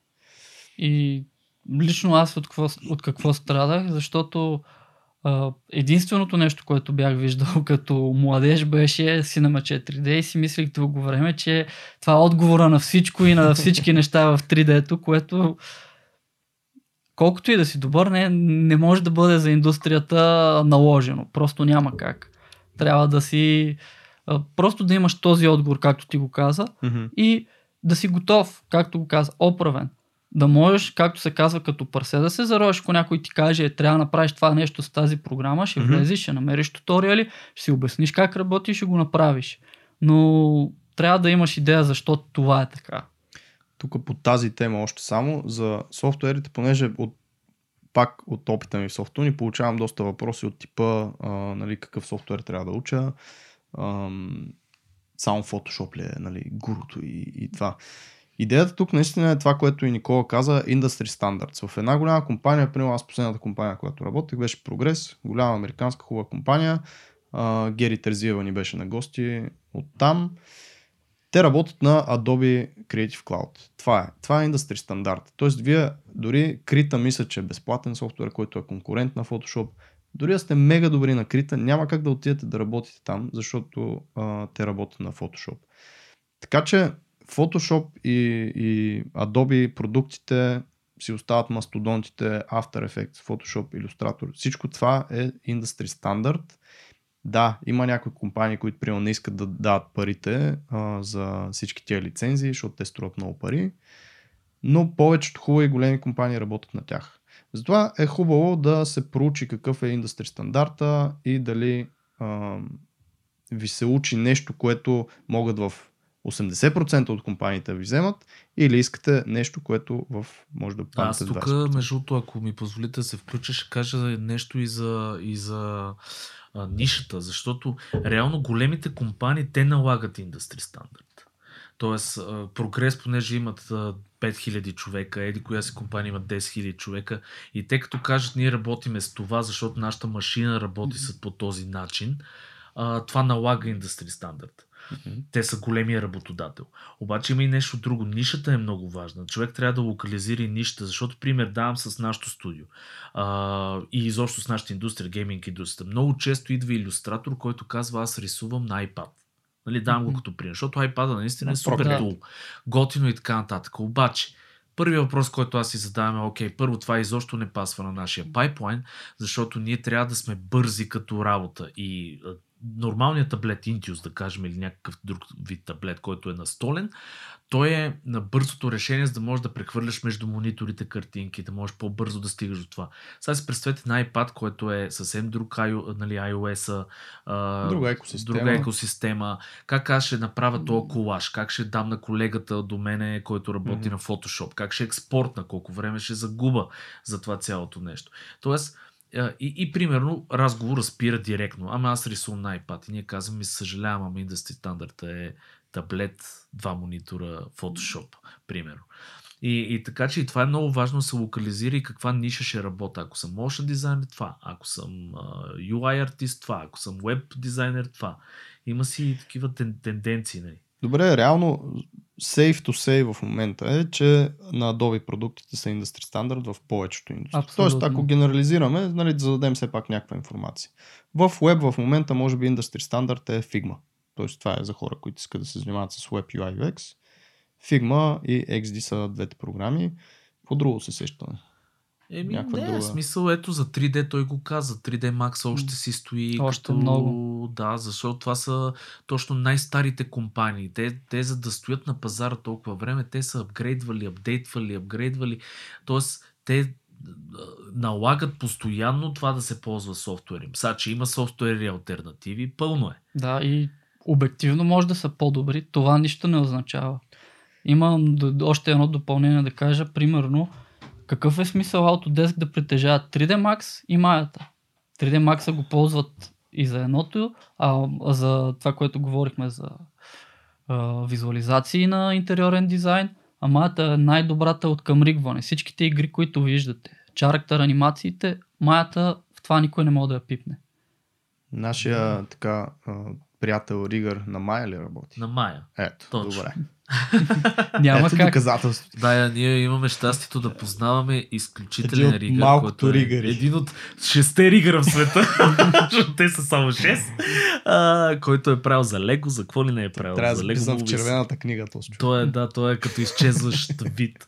И лично аз от какво, от какво страдах, защото а, единственото нещо, което бях виждал като младеж беше Cinema 4D и си мислих дълго време, че това е отговора на всичко и на всички неща в 3D-то, което колкото и да си добър, не, не може да бъде за индустрията наложено. Просто няма как. Трябва да си... а, Просто да имаш този отговор, както ти го каза, и да си готов, както го каза, оправен. Да можеш, както се казва, като парсе да се заровиш, ако някой ти каже, трябва да направиш това нещо с тази програма, ще Мгм. влезеш, ще намериш туториали, ще си обясниш как работи и ще го направиш. Но трябва да имаш идея защо това е така. Тук по тази тема още само за софтуерите, понеже от, пак от опита ми в софтуни получавам доста въпроси от типа а, нали, какъв софтуер трябва да уча, ам, само Photoshop ли е нали, гурото и, и това. Идеята тук наистина е това, което и Никола каза, Industry Standards. В една голяма компания, примерно аз последната компания, която работех, беше Прогрес, голяма американска хубава компания. Гери Терзиева ни беше на гости от там. Те работят на Adobe Creative Cloud. Това е. Това е индустри стандарт. Тоест, вие дори Крита мисля, че е безплатен софтуер, който е конкурент на Photoshop. Дори да сте мега добри на Крита, няма как да отидете да работите там, защото а, те работят на Photoshop. Така че Photoshop и, и Adobe продуктите си остават мастодонтите, After Effects, Photoshop, Illustrator. Всичко това е индустри стандарт. Да, има някои компании, които примерно не искат да дадат парите а, за всички тия лицензии, защото те струват много пари, но повечето хубави големи компании работят на тях. Затова е хубаво да се проучи какъв е индустри стандарта и дали а, ви се учи нещо, което могат в 80% от компаниите ви вземат или искате нещо, което в може да Аз паднете тук, 20%. между другото, ако ми позволите да се включа, ще кажа нещо и за, и за а, нишата, защото реално големите компании, те налагат индустри стандарт. Тоест, прогрес, понеже имат а, 5000 човека, еди коя си компания има 10 000 човека и те като кажат, ние работиме с това, защото нашата машина работи по този начин, а, това налага индустри стандарт. Те са големия работодател. Обаче има и нещо друго. Нишата е много важна. Човек трябва да локализира и нишата, защото пример давам с нашото студио а, и изобщо с нашата индустрия, гейминг индустрията. Много често идва иллюстратор, който казва аз рисувам на iPad. Нали, давам го като пример, защото iPad наистина е супер да. тул. Готино и така нататък. Обаче, Първият въпрос, който аз си задавам е, окей, първо това изобщо не пасва на нашия пайплайн, защото ние трябва да сме бързи като работа и нормалният таблет Intuos, да кажем, или някакъв друг вид таблет, който е настолен, той е на бързото решение, за да можеш да прехвърляш между мониторите картинки, да можеш по-бързо да стигаш до това. Сега си представете на iPad, който е съвсем друг нали, iOS, Друга екосистема. друга екосистема. Как аз ще направя този колаж? Как ще дам на колегата до мене, който работи Мгм. на Photoshop? Как ще експортна? Колко време ще загуба за това цялото нещо? Тоест, и, и примерно разговора спира директно. Ама аз рисувам на iPad и ние казваме, съжалявам, ама индустри стандарта е таблет, два монитора, Photoshop, примерно. И, и така че и това е много важно да се локализира и каква ниша ще работя. Ако съм motion дизайнер, това. Ако съм а, UI артист, това. Ако съм веб дизайнер, това. Има си такива тен, тенденции. Нали? Добре, реално safe to say в момента е, че на Adobe продуктите са индустри стандарт в повечето индустрии. Абсолютно. Тоест, ако генерализираме, нали, да зададем все пак някаква информация. В Web в момента може би индустри стандарт е Figma. Тоест, това е за хора, които искат да се занимават с Web UI UX. Figma и XD са двете програми. По друго се сещаме. Еми, някаква не, друга. смисъл ето за 3D той го каза. 3D Max още си стои. Още като... много. Да, защото това са точно най-старите компании. Те, те за да стоят на пазара толкова време, те са апгрейдвали, апдейтвали, апгрейдвали. Тоест, те налагат постоянно това да се ползва софтуер им. Сега, че има софтуери альтернативи, пълно е. Да, и обективно може да са по-добри. Това нищо не означава. Имам още едно допълнение да кажа. Примерно, какъв е смисъл Autodesk да притежава 3D Max и Маята? 3D Max го ползват и за едното, а за това, което говорихме за а, визуализации на интериорен дизайн, а Маята е най-добрата от към ригване. Всичките игри, които виждате, чарактер анимациите, Маята в това никой не може да я пипне. Нашия така приятел Ригър на Майя ли работи? На Мая. Ето, Точно. добре. Няма Ето как. доказателство. Да, ние имаме щастието да познаваме изключителен Един ригър. малкото който е ригари. Един от шесте ригъра в света, защото те са само 6, а, който е правил за Лего, за какво ли не е правил? Трябва за Лего в червената книга човек. Той е, да, той е като изчезващ вид.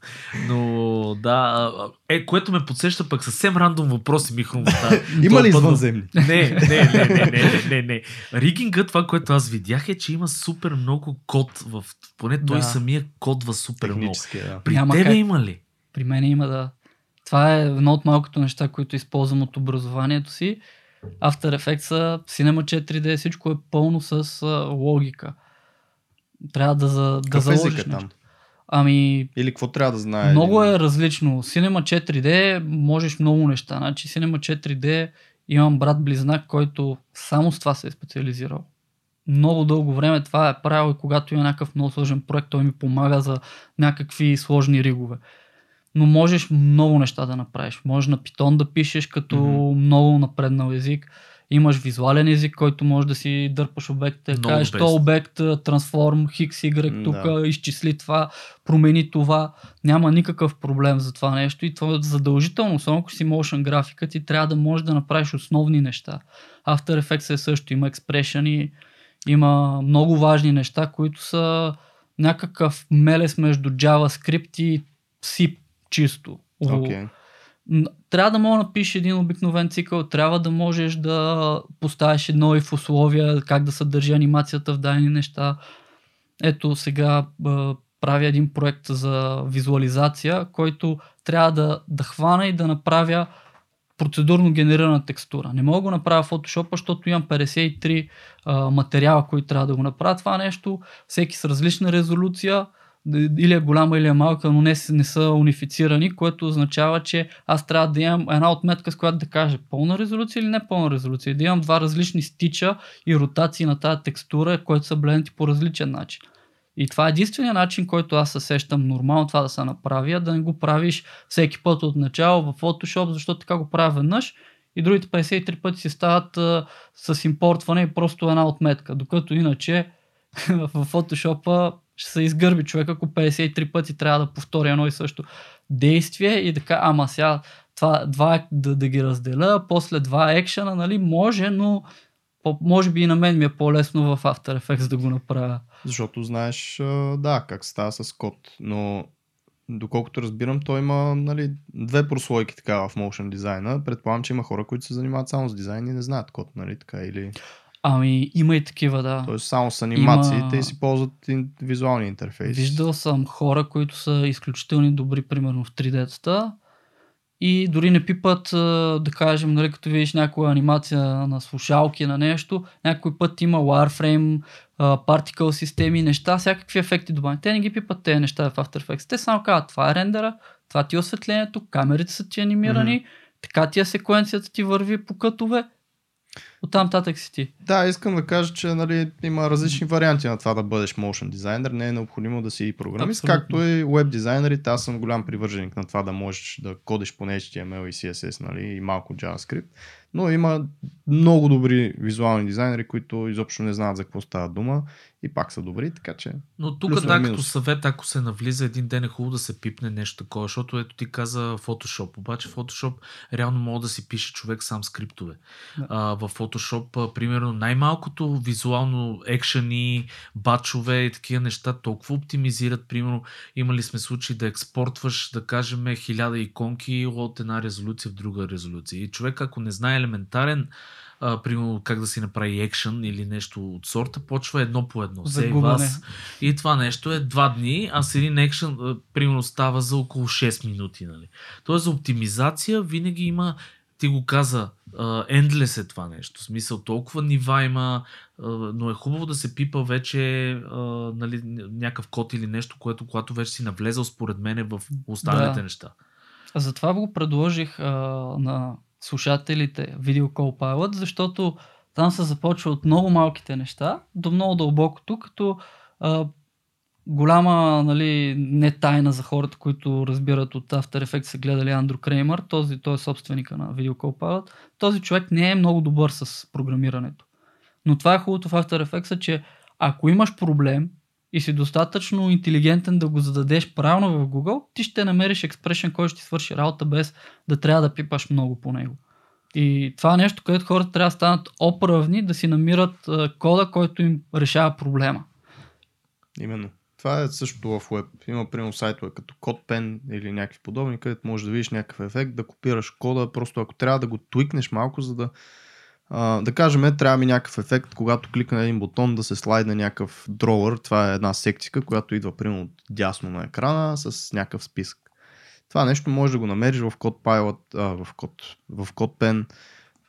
Но да, е, което ме подсеща пък съвсем рандом въпроси ми хрумвата. Има ли извънземни? Не, не, не, не, не, не, не, не. Ригинга, това, което аз видях е, че има супер много код в... Поне той Да. самия кодва супер много. Технически, да. При Няма тебе как. има ли? При мен има да. Това е едно от малкото неща, които използвам от образованието си. After Effects, Cinema 4D, всичко е пълно с а, логика. Трябва да, за, да Какъв заложиш е нещо. там? Ами, Или какво трябва да знае? много един- е различно. Cinema 4D можеш много неща. Значи Cinema 4D имам брат-близнак, който само с това се е специализирал. Много дълго време това е правил и когато има някакъв много сложен проект, той ми помага за някакви сложни ригове. Но можеш много неща да направиш. Можеш на Python да пишеш като Мгм. много напреднал език. Имаш визуален език, който може да си дърпаш обектите. Много Кажеш, то обект, трансформ, хикс, y, тук, Да. изчисли това, промени това. Няма никакъв проблем за това нещо и това е задължително. Само ако си motion графика, ти трябва да можеш да направиш основни неща. After Effects е също. Има expression и има много важни неща, които са някакъв мелес между JavaScript и C чисто. М, Трябва да мога да напишеш един обикновен цикъл, трябва да можеш да поставиш едно и в условия, как да съдържи анимацията в дадени неща. Ето сега правя един проект за визуализация, който трябва да, да хвана и да направя процедурно генерирана текстура. Не мога да го направя в Photoshop, защото имам 53 а, материала, които трябва да го направя това нещо, всеки с различна резолюция, или е голяма, или е малка, но не, не са унифицирани, което означава, че аз трябва да имам една отметка, с която да кажа пълна резолюция или не пълна резолюция. Да имам два различни стича и ротации на тази текстура, които са блендти по различен начин. И това е единствения начин, който аз се сещам нормално това да се направи, а да не го правиш всеки път от начало в Photoshop, защото така го правя веднъж и другите 53 пъти си стават а, с импортване и просто една отметка. Докато иначе в Photoshop ще се изгърби човек, ако 53 пъти трябва да повтори едно и също действие и така, ама сега това, два е да, да ги разделя, после два екшена, нали, може, но по, може би и на мен ми е по-лесно в After Effects да го направя. Защото знаеш, да, как става с код. Но доколкото разбирам, той има нали, две прослойки така в motion дизайна. Предполагам, че има хора, които се занимават само с дизайн и не знаят код, нали така? Или... Ами, има и такива, да. Тоест само с анимациите Има- и си ползват визуални интерфейси. Виждал съм хора, които са изключително добри, примерно в 3D-тата и дори не пипат, да кажем, нали, като видиш някоя анимация на слушалки, на нещо, някой път има wireframe, particle системи, неща, всякакви ефекти добавени. Те не ги пипат тези неща в After Effects. Те само казват, това е рендера, това ти е осветлението, камерите са ти анимирани, Мгм. така ти е секвенцията ти върви по кътове, оттам татък си ти. Да, искам да кажа, че нали, има различни варианти на това да бъдеш motion дизайнер. Не е необходимо да си и програмист, Абсолютно. както и веб дизайнерите. Аз съм голям привърженик на това да можеш да кодиш по HTML и CSS нали, и малко JavaScript. Но има много добри визуални дизайнери, които изобщо не знаят за какво става дума и пак са добри, така че... Но тук, да, като съвет, ако се навлиза един ден е хубаво да се пипне нещо такова, защото ето ти каза Photoshop. Обаче Photoshop реално мога да си пише човек сам скриптове. Да. А, в Photoshop, примерно, най-малкото визуално екшени, бачове и такива неща толкова оптимизират. Примерно, имали сме случаи да експортваш, да кажем, хиляда иконки от една резолюция в друга резолюция. И човек, ако не знае елементарен а, примерно как да си направи екшен или нещо от сорта, почва едно по едно. As. И това нещо е два дни, а с един екшен, а, примерно, става за около 6 минути. Нали? Тоест, за оптимизация винаги има, ти го каза, endless е това нещо. В смисъл, толкова нива има, но е хубаво да се пипа вече нали, някакъв код или нещо, което когато вече си навлезал според мен в останалите Да. неща. Затова го предложих а, на слушателите Video Call Pilot, защото там се започва от много малките неща до много дълбокото, като а, голяма нали, не тайна за хората, които разбират от After Effects са гледали Андрю Креймър, този, той е собственика на Video Call Pilot. Този човек не е много добър с програмирането. Но това е хубавото в After Effects, че ако имаш проблем и си достатъчно интелигентен да го зададеш правилно в Google, ти ще намериш експрешен, който ще ти свърши работа без да трябва да пипаш много по него. И това е нещо, където хората трябва да станат оправни, да си намират кода, който им решава проблема. Именно. Това е същото в Web. Има примерно сайтове като CodePen или някакви подобни, където можеш да видиш някакъв ефект, да копираш кода, просто ако трябва да го твикнеш малко, за да да кажем, трябва ми някакъв ефект, когато кликна на един бутон да се слайдне някакъв дровър. Това е една секция, която идва примерно от дясно на екрана с някакъв списък. Това нещо можеш да го намериш в CodePilot, а, в, код, в CodePen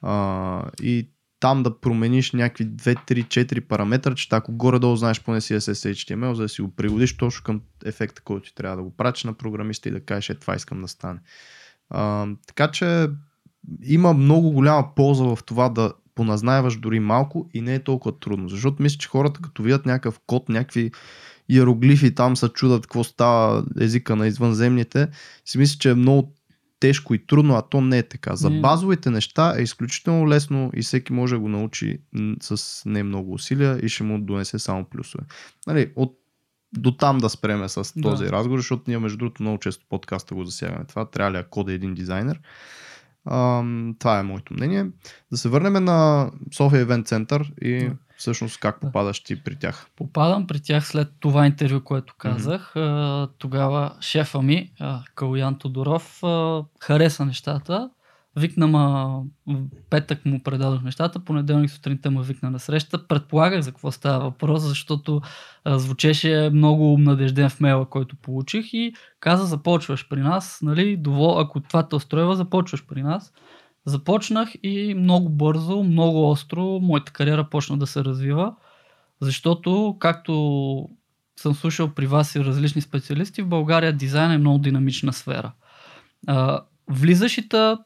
а, и там да промениш някакви 2, 3, 4 параметра, че ако горе-долу знаеш поне CSS HTML, за да си го пригодиш точно към ефекта, който ти трябва да го пратиш на програмиста и да кажеш, е това искам да стане. А, така че има много голяма полза в това да поназнаеваш дори малко и не е толкова трудно. Защото мисля, че хората като видят някакъв код, някакви иероглифи там се чудат какво става езика на извънземните, си мисля, че е много тежко и трудно, а то не е така. За базовите неща е изключително лесно и всеки може да го научи с не много усилия и ще му донесе само плюсове. Нали, от до там да спреме с Да. този разговор, защото ние между другото много често подкаста го засягаме. Това трябва ли да кода един дизайнер? Това е моето мнение. Да се върнем на София Event Center и Да. всъщност как Да. попадаш ти при тях. Попадам при тях след това интервю, което казах. А, Тогава шефа ми, Калуян Тодоров, хареса нещата. Викна ма, в петък му предадох нещата, понеделник сутринта ме викна на среща. Предполагах за какво става въпрос, защото а, звучеше много надежден в мейла, който получих и каза започваш при нас, нали, довол, ако това те устроива, започваш при нас. Започнах и много бързо, много остро, моята кариера почна да се развива. Защото, както съм слушал при вас и различни специалисти, в България дизайн е много динамична сфера. А, влизаш и та,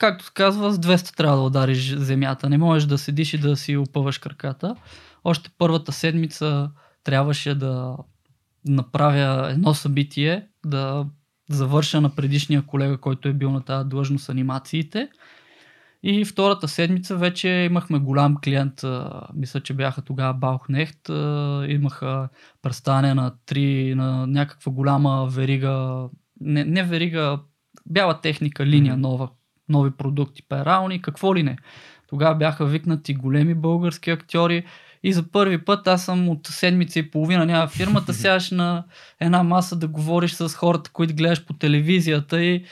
както се казва, с 200 трябва да удариш земята. Не можеш да седиш и да си опъваш краката. Още първата седмица трябваше да направя едно събитие, да завърша на предишния колега, който е бил на тази длъжност анимациите. И втората седмица вече имахме голям клиент, мисля, че бяха тогава Балхнехт, имаха представяне на три, на някаква голяма верига, не, не верига, бяла техника, линия нова, нови продукти, перални, какво ли не. Тогава бяха викнати големи български актьори и за първи път аз съм от седмица и половина няма фирмата, сядаш на една маса да говориш с хората, които гледаш по телевизията и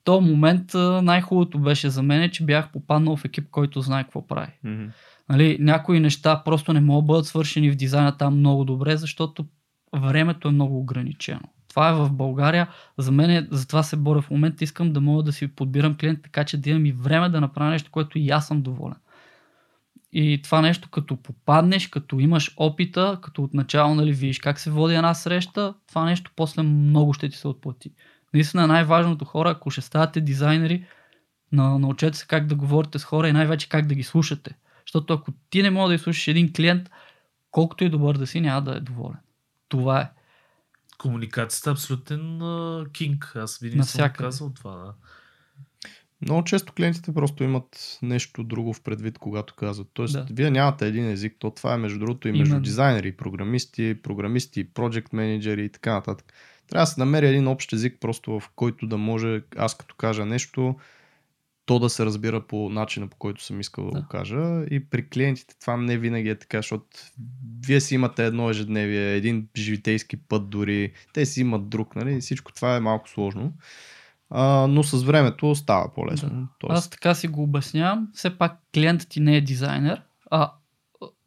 в този момент най-хубавото беше за мен, че бях попаднал в екип, който знае какво прави. Нали, някои неща просто не могат да бъдат свършени в дизайна там много добре, защото времето е много ограничено. Това е в България. За мен, е, затова се боря в момента. Искам да мога да си подбирам клиент, така че да имам и време да направя нещо, което и аз съм доволен. И това нещо, като попаднеш, като имаш опита, като отначало нали, видиш как се води една среща, това нещо после много ще ти се отплати. Наистина най-важното хора, ако ще ставате дизайнери, на, научете се как да говорите с хора и най-вече как да ги слушате. Защото ако ти не можеш да изслушаш един клиент, колкото и добър да си, няма да е доволен. Това е. Комуникацията е абсолютен а, кинг. Аз винаги съм казал това. Да. Много често клиентите просто имат нещо друго в предвид, когато казват. Тоест, Да. вие нямате един език, то това е между другото и между Именно. дизайнери, програмисти, програмисти, project менеджери и така нататък. Трябва да се намери един общ език, просто в който да може, аз като кажа нещо, то да се разбира по начина, по който съм искал да, Да. го кажа. И при клиентите това не винаги е така, защото вие си имате едно ежедневие, един житейски път дори, те си имат друг, нали? Всичко това е малко сложно. А, но с времето става по-лесно. Да. Тоест, Аз така си го обяснявам. Все пак клиентът ти не е дизайнер, а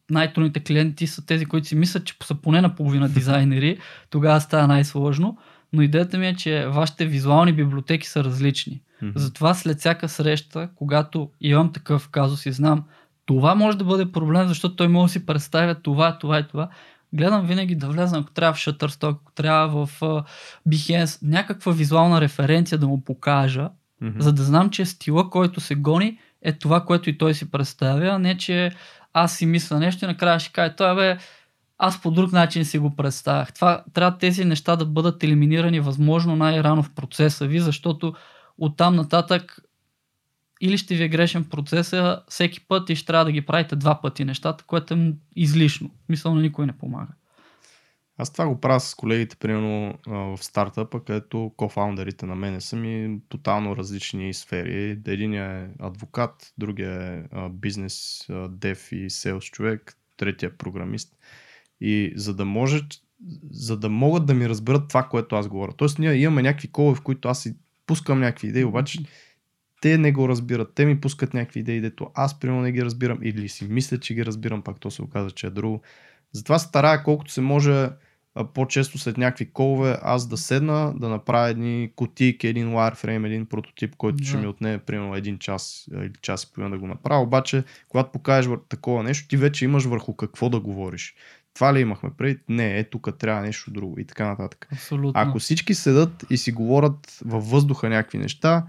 най-трудните клиенти са тези, които си мислят, че са поне наполовина дизайнери. Тогава става най-сложно. Но идеята ми е, че вашите визуални библиотеки са различни. Мгм. Затова след всяка среща, когато имам такъв казус и знам, това може да бъде проблем, защото той може да си представя това, това и това. Гледам винаги да влезна, ако трябва в Shutterstock, ако трябва в uh, Behance, някаква визуална референция да му покажа, Мгм. за да знам, че стила, който се гони, е това, което и той си представя, а не че аз си мисля нещо и накрая ще кажа, той бе, аз по друг начин си го представях. Това, трябва тези неща да бъдат елиминирани възможно най-рано в процеса ви, защото оттам нататък или ще ви е грешен процеса всеки път и ще трябва да ги правите два пъти нещата, което е излишно. На никой не помага. Аз това го правя с колегите, примерно в стартъпа, където кофаундерите на мене са ми тотално различни сфери. Един е адвокат, другия е бизнес, а, дев и селс човек, третия е програмист. И за да може, за да могат да ми разберат това, което аз говоря. Тоест ние имаме някакви колове, в които аз пускам някакви идеи, обаче те не го разбират. Те ми пускат някакви идеи, дето аз примерно не ги разбирам или си мисля, че ги разбирам, пак то се оказа, че е друго. Затова старая колкото се може по-често след някакви колове аз да седна, да направя едни кутийки, един wireframe, един прототип, който ще Да. ми отнеме примерно един час или час и половина да го направя. Обаче, когато покажеш такова нещо, ти вече имаш върху какво да говориш. Това ли имахме преди? Не, е тук трябва нещо друго и така нататък. Абсолютно. Ако всички седат и си говорят във въздуха някакви неща,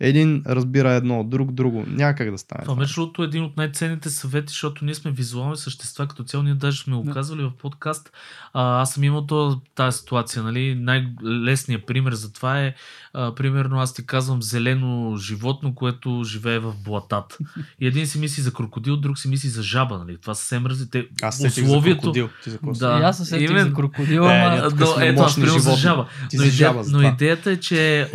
един разбира едно, друг друго. Няма как да стане. Това между другото е един от най-ценните съвети, защото ние сме визуални същества, като цяло ние даже сме го казвали в подкаст. А, аз съм имал тази ситуация, нали? Най-лесният пример за това е, а, примерно аз ти казвам зелено животно, което живее в блатата. И един си мисли за крокодил, друг си мисли за жаба, нали? Това съвсем разлите. Аз сетих за крокодил. Ти Да. И аз се сетих именно. за крокодила, Е, ама... тук Но, сме ето, аз за жаба. Но, идея, за но идеята е, че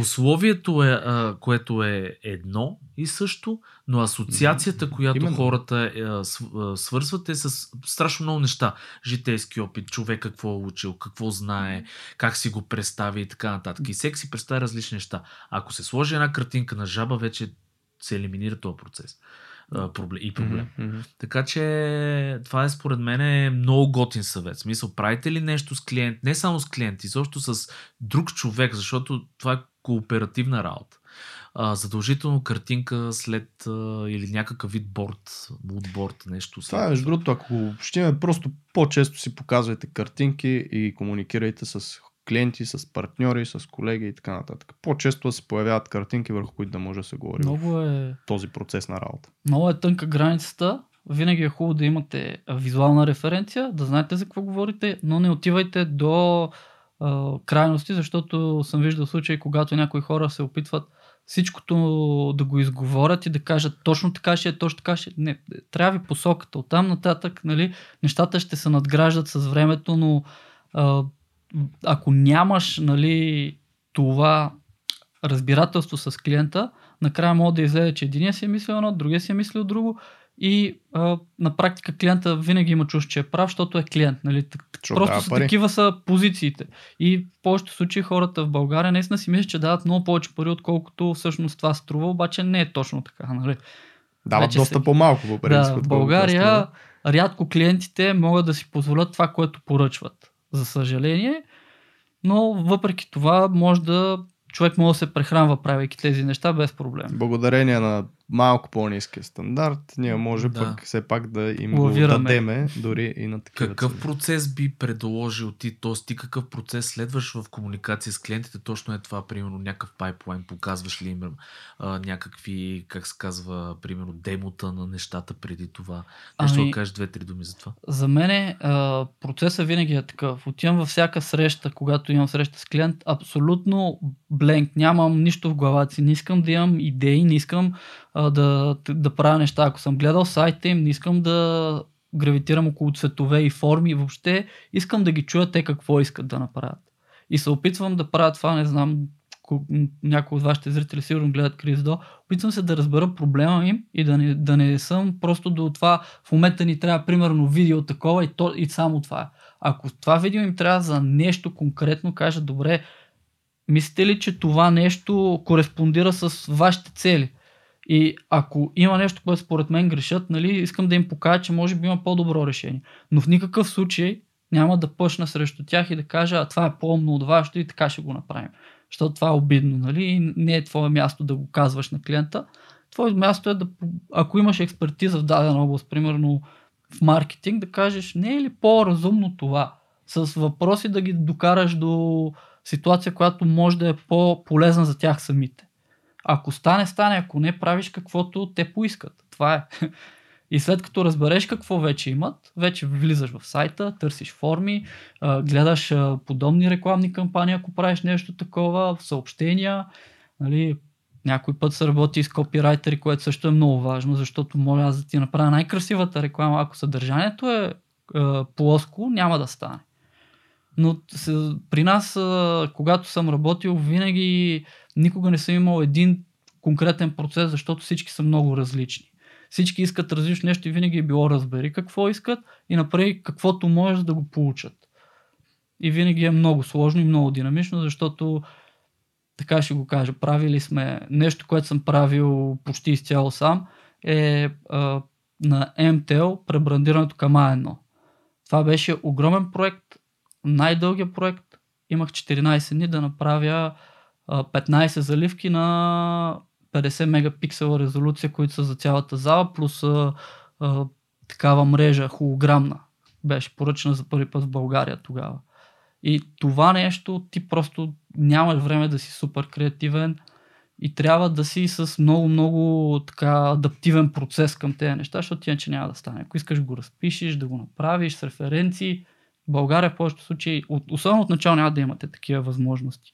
условието е, а, което е едно и също, но асоциацията, която Именно. хората е, а, свързват е с страшно много неща. Житейски опит, човек какво е учил, какво знае, как си го представи и така нататък. И всеки си представя различни неща. Ако се сложи една картинка на жаба, вече се елиминира този процес. Проблем, и проблем. Мгм. Така че това е според мен е много готин съвет. Смисъл, правите ли нещо с клиент, не само с клиент, изобщо с друг човек, защото това е кооперативна работа. А, задължително картинка след а, или някакъв вид борт, мудборд, нещо. Това е, след между другото, ако общиме, просто по-често си показвайте картинки и комуникирайте с клиенти, с партньори, с колеги и така нататък. По-често се появяват картинки, върху които да може да се говори Много е, този процес на работа. много е тънка границата. Винаги е хубаво да имате визуална референция, да знаете за какво говорите, но не отивайте до а, крайности, защото съм виждал случаи, когато някои хора се опитват всичкото да го изговорят и да кажат точно така ще е, точно така ще е. Не, трябва ви посоката. Оттам нататък нали, нещата ще се надграждат с времето, но а, ако нямаш нали, това разбирателство с клиента, накрая може да излезе, че единия си е мислил едно, другия си е мислил друго и а, на практика клиента винаги има чувство, че е прав, защото е клиент. Нали? Защото Просто са пари. такива са позициите. И в повечето случаи хората в България наистина си мислят, че дават много повече пари, отколкото всъщност това струва, обаче не е точно така. Нали? Дават Вече доста всеки- по-малко по принцип. Да, в България рядко клиентите могат да си позволят това, което поръчват. За съжаление. Но въпреки това може да човек може да се прехранва правейки тези неща без проблем. Благодарение на малко по-низкия стандарт, ние може Да. пък все пак да им го Лавираме. дадеме дори и на такива Какъв цени. процес би предложил ти? Т.е. ти какъв процес следваш в комуникация с клиентите? Точно е това, примерно, някакъв пайплайн. Показваш ли им а, някакви, как се казва, примерно, демота на нещата преди това? Нещо Ами- да кажеш две-три думи за това. За мен процесът винаги е такъв. Отивам във всяка среща, когато имам среща с клиент, абсолютно бленк. Нямам нищо в главата си. Не искам да имам идеи, не искам да, да правя неща. Ако съм гледал сайта им, не искам да гравитирам около цветове и форми. Въобще искам да ги чуя те какво искат да направят. И се опитвам да правя това, не знам, някои от вашите зрители сигурно гледат Крис До. Опитвам се да разбера проблема им и да не, да не съм просто до това в момента ни трябва примерно видео такова и, то, и само това. Ако това видео им трябва за нещо конкретно, кажа добре, мислите ли, че това нещо кореспондира с вашите цели? И ако има нещо, което според мен грешат, нали, искам да им покажа, че може би има по-добро решение. Но в никакъв случай няма да пъшна срещу тях и да кажа, а това е по-умно от вашето и така ще го направим. Защото това е обидно, нали? И не е твое място да го казваш на клиента. Твое място е да, ако имаш експертиза в дадена област, примерно в маркетинг, да кажеш, не е ли по-разумно това? С въпроси да ги докараш до ситуация, която може да е по-полезна за тях самите. Ако стане, стане. Ако не, правиш каквото те поискат. Това е. И след като разбереш какво вече имат, вече влизаш в сайта, търсиш форми, гледаш подобни рекламни кампании, ако правиш нещо такова, съобщения. Нали, някой път се работи с копирайтери, което също е много важно, защото моля аз да ти направя най-красивата реклама. Ако съдържанието е, е плоско, няма да стане. Но при нас, когато съм работил, винаги никога не съм имал един конкретен процес, защото всички са много различни. Всички искат различно нещо и винаги е било разбери какво искат и направи каквото можеш да го получат. И винаги е много сложно и много динамично, защото така ще го кажа, правили сме нещо, което съм правил почти изцяло сам, е а, на MTL пребрандирането към A1. Това беше огромен проект, най-дългия проект. Имах 14 дни да направя а, 15 заливки на 50 мегапиксела резолюция, които са за цялата зала, плюс а, а, такава мрежа, холограмна. Беше поръчана за първи път в България тогава. И това нещо ти просто нямаш време да си супер креативен и трябва да си с много-много така адаптивен процес към тези неща, защото иначе няма да стане. Ако искаш го разпишеш, да го направиш с референции, България в повечето случаи, особено от начало няма да имате такива възможности.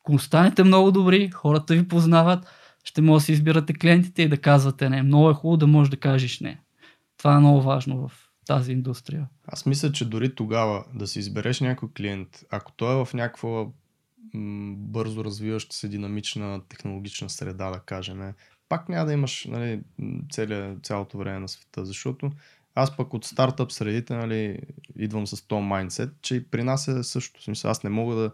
Ако станете много добри, хората ви познават, ще може да си избирате клиентите и да казвате не. Много е хубаво да можеш да кажеш не. Това е много важно в тази индустрия. Аз мисля, че дори тогава да си избереш някой клиент, ако той е в някаква бързо развиваща се динамична технологична среда, да кажем, пак няма да имаш нали, целия, цялото време на света, защото аз пък от стартъп средите нали, идвам с този майндсет, че и при нас е също. Смисъл, аз не мога да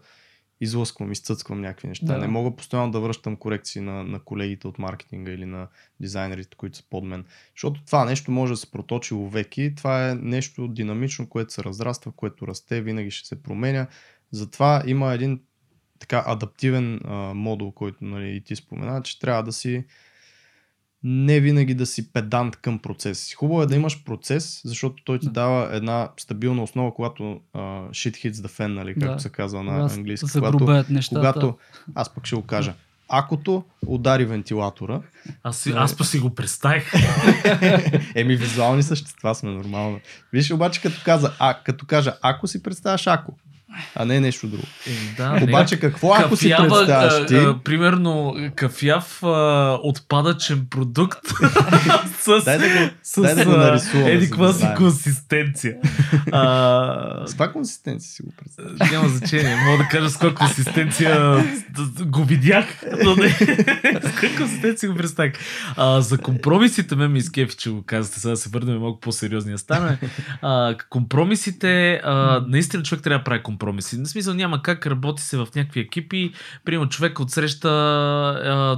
излъсквам, изцъцквам някакви неща. Да. Не мога постоянно да връщам корекции на, на колегите от маркетинга или на дизайнерите, които са под мен. Защото това нещо може да се проточи веки. Това е нещо динамично, което се разраства, което расте, винаги ще се променя. Затова има един така адаптивен а, модул, който нали, и ти спомена, че трябва да си не винаги да си педант към процеса си. Хубаво е да имаш процес, защото той ти Да. дава една стабилна основа, когато а, shit hits the fan, нали, както Да. се казва на Когато английски. Когато, Загрубеят нещата. когато, аз пък ще го кажа, акото удари вентилатора, Аз, си, аз па си го представих. еми визуални същества сме нормално. Виж обаче като, каза, а, като кажа ако си представяш ако, а не нещо друго. Е, да, не. Обаче какво ако си Кафява, представяш а, ти? а, примерно, кафяв а, отпадъчен продукт с, Дай да го, с дай да го а, нарисуваме. еди каква си консистенция. А, С каква консистенция си го представяш? няма значение. Мога да кажа с каква консистенция го видях, но не. с каква консистенция го представих. А, за компромисите ме ми изкефи, че го казвате. Сега да се върнем малко по-сериозния стане. А, компромисите, а, наистина човек трябва да прави компромиси. На смисъл няма как работи се в някакви екипи. Примерно човек отсреща,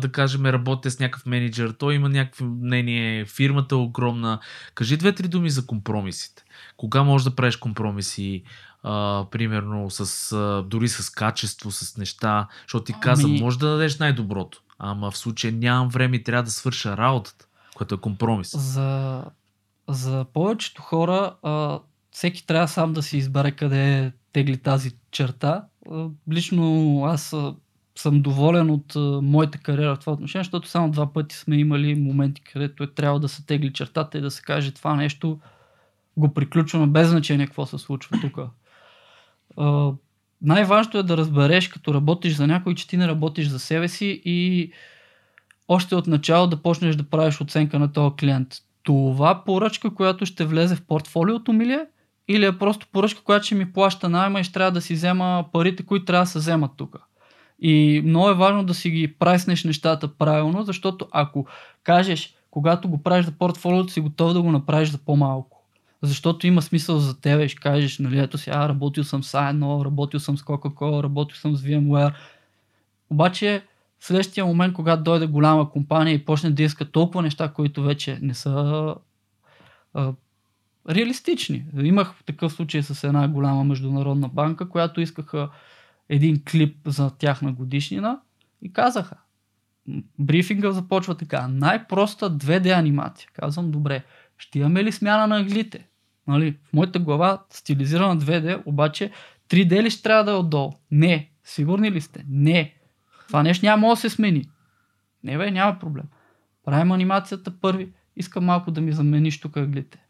да кажем, работи с някакъв менеджер, той има някакво мнение, фирмата е огромна. Кажи две-три думи за компромисите. Кога можеш да правиш компромиси? а, примерно с, а, дори с качество, с неща, защото ти каза, Ами- може да дадеш най-доброто. ама в случая нямам време и трябва да свърша работата, което е компромис. За, за повечето хора а, всеки трябва сам да си избере къде тегли тази черта. Лично аз съм доволен от моята кариера в това отношение, защото само два пъти сме имали моменти, където е трябва да се тегли чертата и да се каже това нещо го приключваме без значение какво се случва тук. Най-важното е да разбереш, като работиш за някой, че ти не работиш за себе си и още от начало да почнеш да правиш оценка на този клиент. Това поръчка, която ще влезе в портфолиото ми ли е? Или е просто поръчка, която ще ми плаща найма и ще трябва да си взема парите, които трябва да се вземат тук. И много е важно да си ги прайснеш нещата правилно, защото ако кажеш, когато го правиш за портфолиото, си готов да го направиш за по-малко. Защото има смисъл за теб и ще кажеш, нали, ето сега работил съм с A1, работил съм с Coca-Cola, работил съм с VMware. Обаче в следващия момент, когато дойде голяма компания и почне да иска толкова неща, които вече не са реалистични. Имах такъв случай с една голяма международна банка, която искаха един клип за тяхна годишнина и казаха, брифинга започва така, най-проста 2D анимация. Казвам, добре, ще имаме ли смяна на аглите? Нали, в моята глава стилизирана 2D, обаче 3D ли ще трябва да е отдолу? Не. Сигурни ли сте? Не. Това нещо няма да се смени. Не бе, няма проблем. Правим анимацията първи. Искам малко да ми замениш тук аглите.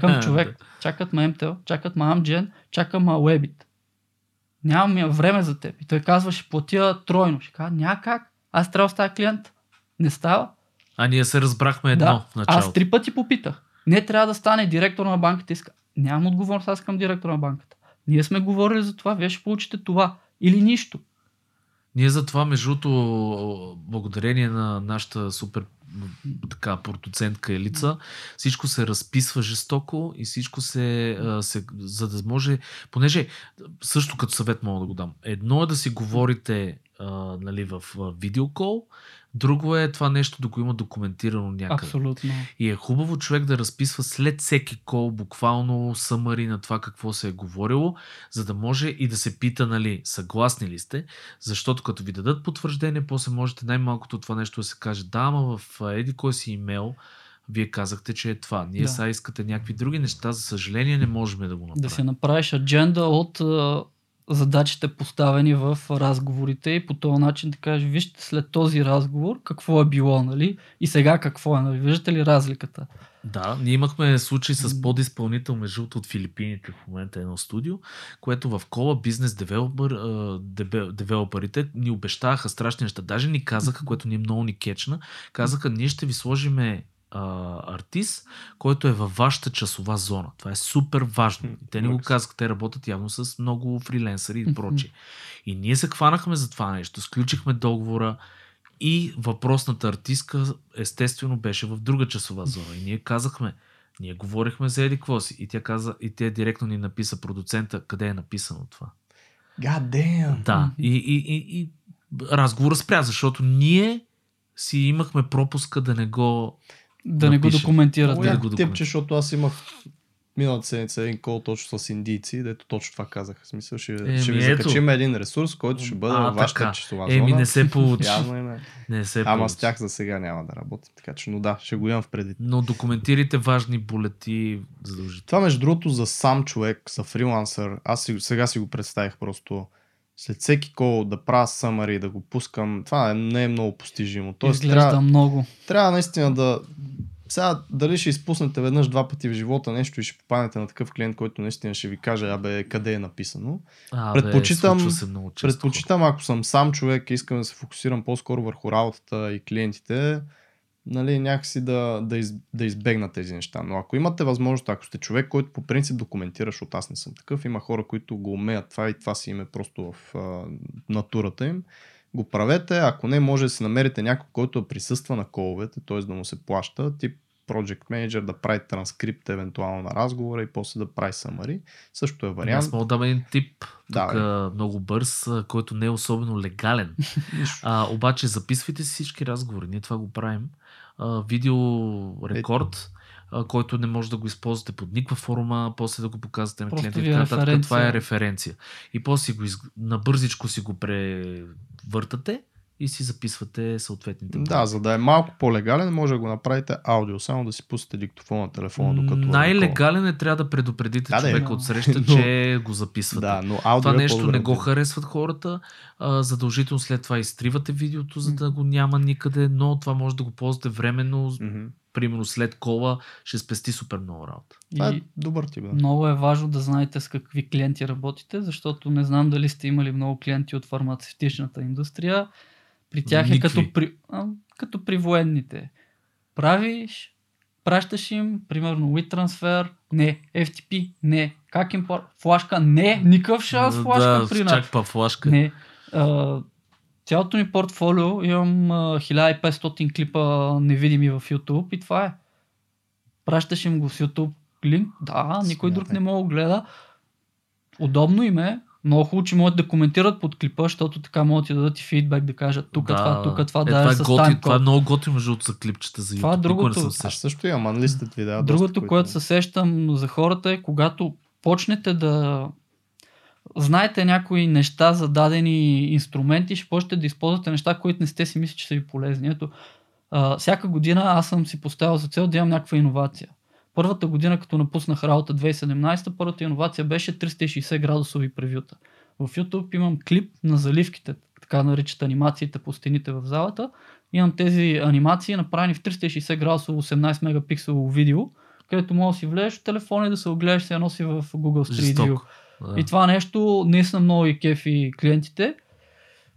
Към човек. Чакат ма MTL, чакат ма Amgen, чакам ма Webit. Нямам време за теб. И той казва, ще платя тройно. Ще кажа, няма как. Аз трябва да става клиент. Не става. А ние се разбрахме едно да. в началото. Аз три пъти попитах. Не трябва да стане директор на банката. Иска. Нямам отговорност аз към директор на банката. Ние сме говорили за това, вие ще получите това. Или нищо. Ние за това, между благодарение на нашата супер така продуцентка Елица, всичко се разписва жестоко и всичко се, се за да може, понеже също като съвет мога да го дам. Едно е да си говорите нали, в видеокол, друго е това нещо да го има документирано някъде. Абсолютно. И е хубаво човек да разписва след всеки кол буквално съмари на това какво се е говорило, за да може и да се пита, нали, съгласни ли сте, защото като ви дадат потвърждение, после можете най-малкото това нещо да се каже, да, ама в еди кой си имейл, вие казахте, че е това. Ние Да. сега искате някакви други неща, за съжаление не можем да го направим. Да си направиш адженда от задачите поставени в разговорите и по този начин да кажеш, вижте след този разговор какво е било, нали? И сега какво е, нали? Виждате ли разликата? Да, ние имахме случай с подизпълнител между от Филипините в момента едно студио, което в кола бизнес девелопер, девелоперите ни обещаха страшни неща. Даже ни казаха, което ни е много ни кечна, казаха, ние ще ви сложиме а, артист, който е във вашата часова зона. Това е супер важно. И те ни го казаха, те работят явно с много фриленсъри и прочие. И ние се хванахме за това нещо, сключихме договора и въпросната артистка естествено беше в друга часова зона. И ние казахме, ние говорихме за еди си. И тя каза, и тя директно ни написа продуцента, къде е написано това. God damn. Да, и, и, и, и разговора спря, защото ние си имахме пропуска да не го... Да не го документират. Да Да. го типче, защото аз имах миналата седмица един кол точно с индийци, дето точно това казаха. В смисъл, ще, Еми, ще ви ето. закачим един ресурс, който ще бъде А, във вашата така. часова Еми, зона. не се получи. Явно е. Не се Ама получи. с тях за сега няма да работим. Така че, но да, ще го имам в предвид. Но документирайте важни булети задължително. Това между другото за сам човек, за фрилансър, аз сега си го представих просто след всеки кол да правя съмари, да го пускам, това не е много постижимо. Тоест, Изглежда трябва, много. трябва наистина да... Сега, дали ще изпуснете веднъж два пъти в живота нещо и ще попаднете на такъв клиент, който наистина ще ви каже, абе, къде е написано. А, Предпочитам- бе, се много често. Предпочитам, ако съм сам човек и искам да се фокусирам по-скоро върху работата и клиентите, нали, някакси да, да, из, да избегна тези неща. Но ако имате възможност, ако сте човек, който по принцип документира, защото аз не съм такъв, има хора, които го умеят това и това си им е просто в а, натурата им, го правете. Ако не, може да си намерите някой, който присъства на коловете, т.е. да му се плаща, тип Project Manager, да прави транскрипт евентуално на разговора и после да прави самари. Също е вариант. Аз мога да дам един тип, Да, тук а, много бърз, който не е особено легален. А, обаче записвайте си всички разговори. Ние това го правим. А, видео рекорд, а, който не може да го използвате под никаква форма, после да го показвате на клиента. и е така нататък. Това е референция. И после си го из... набързичко си го превъртате и си записвате съответните Да, за да е малко по-легален, може да го направите аудио, само да си пуснете диктофон на телефона, докато... е Най-легален е трябва да предупредите Да, да, човека но- от среща, но- че го записвате. Да, но аудио това е нещо по-добре не го харесват хората. А, задължително след това изтривате видеото, за да го няма никъде, но това може да го ползвате временно, примерно след кола, ще спести супер много работа. Това е добър тип, да. много е важно да знаете с какви клиенти работите, защото не знам дали сте имали много клиенти от фармацевтичната индустрия. При тях е Никакви. като при, а, като при военните. Правиш, пращаш им, примерно WeTransfer, не, FTP, не, как им пор- флашка, не, никакъв шанс флашка да, при нас. чак па флашка. Не. А, цялото ми портфолио имам а, 1500 клипа невидими в YouTube и това е. Пращаш им го с YouTube линк, да, никой друг Смятай. не мога да гледа. Удобно им е, много хубаво, че могат да коментират под клипа, защото така могат да дадат и фидбек, да кажат тук това, тук това, е, да това, е е с готи, таймкод. това е много готино между другото за клипчета за YouTube. Това е другото. Не съм Аз също имам анлистът видеа. Другото, доста, което се сещам за хората е, когато почнете да знаете някои неща за дадени инструменти, ще почнете да използвате неща, които не сте си мислили, че са ви полезни. Ето, а, всяка година аз съм си поставил за цел да имам някаква иновация. Първата година, като напуснах работа 2017, първата иновация беше 360 градусови превюта. В YouTube имам клип на заливките, така наричат анимациите по стените в залата. Имам тези анимации направени в 360 градусово 18 мегапикселово видео, където можеш да си влезеш в телефона и да се огледаш се едно си в Google Street View. Да. И това нещо наистина много и кефи клиентите.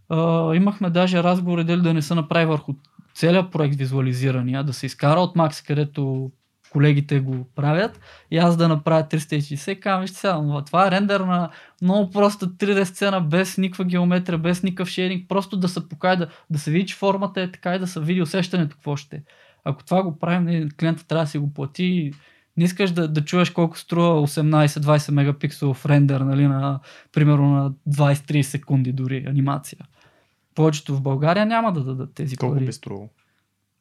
А, имахме даже разговори дали да не се направи върху целият проект визуализирания, да се изкара от Max, където колегите го правят и аз да направя 360, казвам, вижте сега, това е рендер на много проста 3D сцена, без никаква геометрия, без никакъв шейдинг, просто да се покаже, да, да се види, че формата е така и да се види усещането какво ще е. Ако това го правим, нали, клиента трябва да си го плати не искаш да, да чуеш колко струва 18-20 мегапикселов рендер, нали, на, примерно на 20-30 секунди дори анимация. Повечето в България няма да дадат тези Колко пари. би струвало?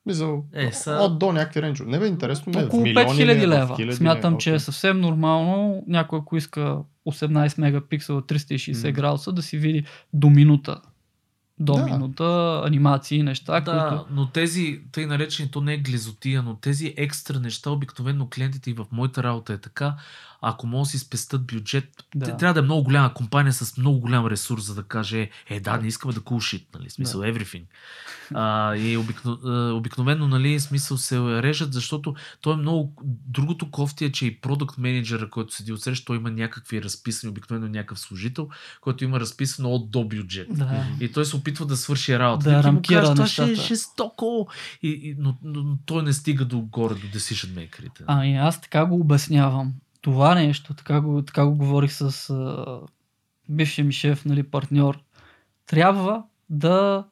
Мисъл, Е, са- от до някакви рейнджове. Не бе, интересно не е. Около милиони ли е, 5000 в лева. хиляди е? Смятам, че е съвсем нормално някой, ако иска 18 мегапиксела 360 М. градуса, да си види до минута. До Да. минута анимации неща, Да, които... но тези, тъй наречени, то не е глизотия, но тези екстра неща, обикновено клиентите и в моята работа е така, ако могат да си спестят бюджет, Да. да. трябва да е много голяма компания с много голям ресурс, за да каже, е да, не искаме да cool shit, нали, смисъл, everything. А, и обикно, обикновено, нали, смисъл се режат, защото той е много... Другото кофти е, че и продукт менеджера, който седи отсреща, той има някакви разписани, обикновено някакъв служител, който има разписано от до бюджет. Да. И той се опитва да свърши работа. Да И ти му кажеш, това ще е нещата. жестоко. И, и, но, но, но, той не стига до горе, до decision makerите. Ами аз така го обяснявам. Това нещо, така го, така го говорих с а, бившия ми шеф, нали, партньор. Трябва да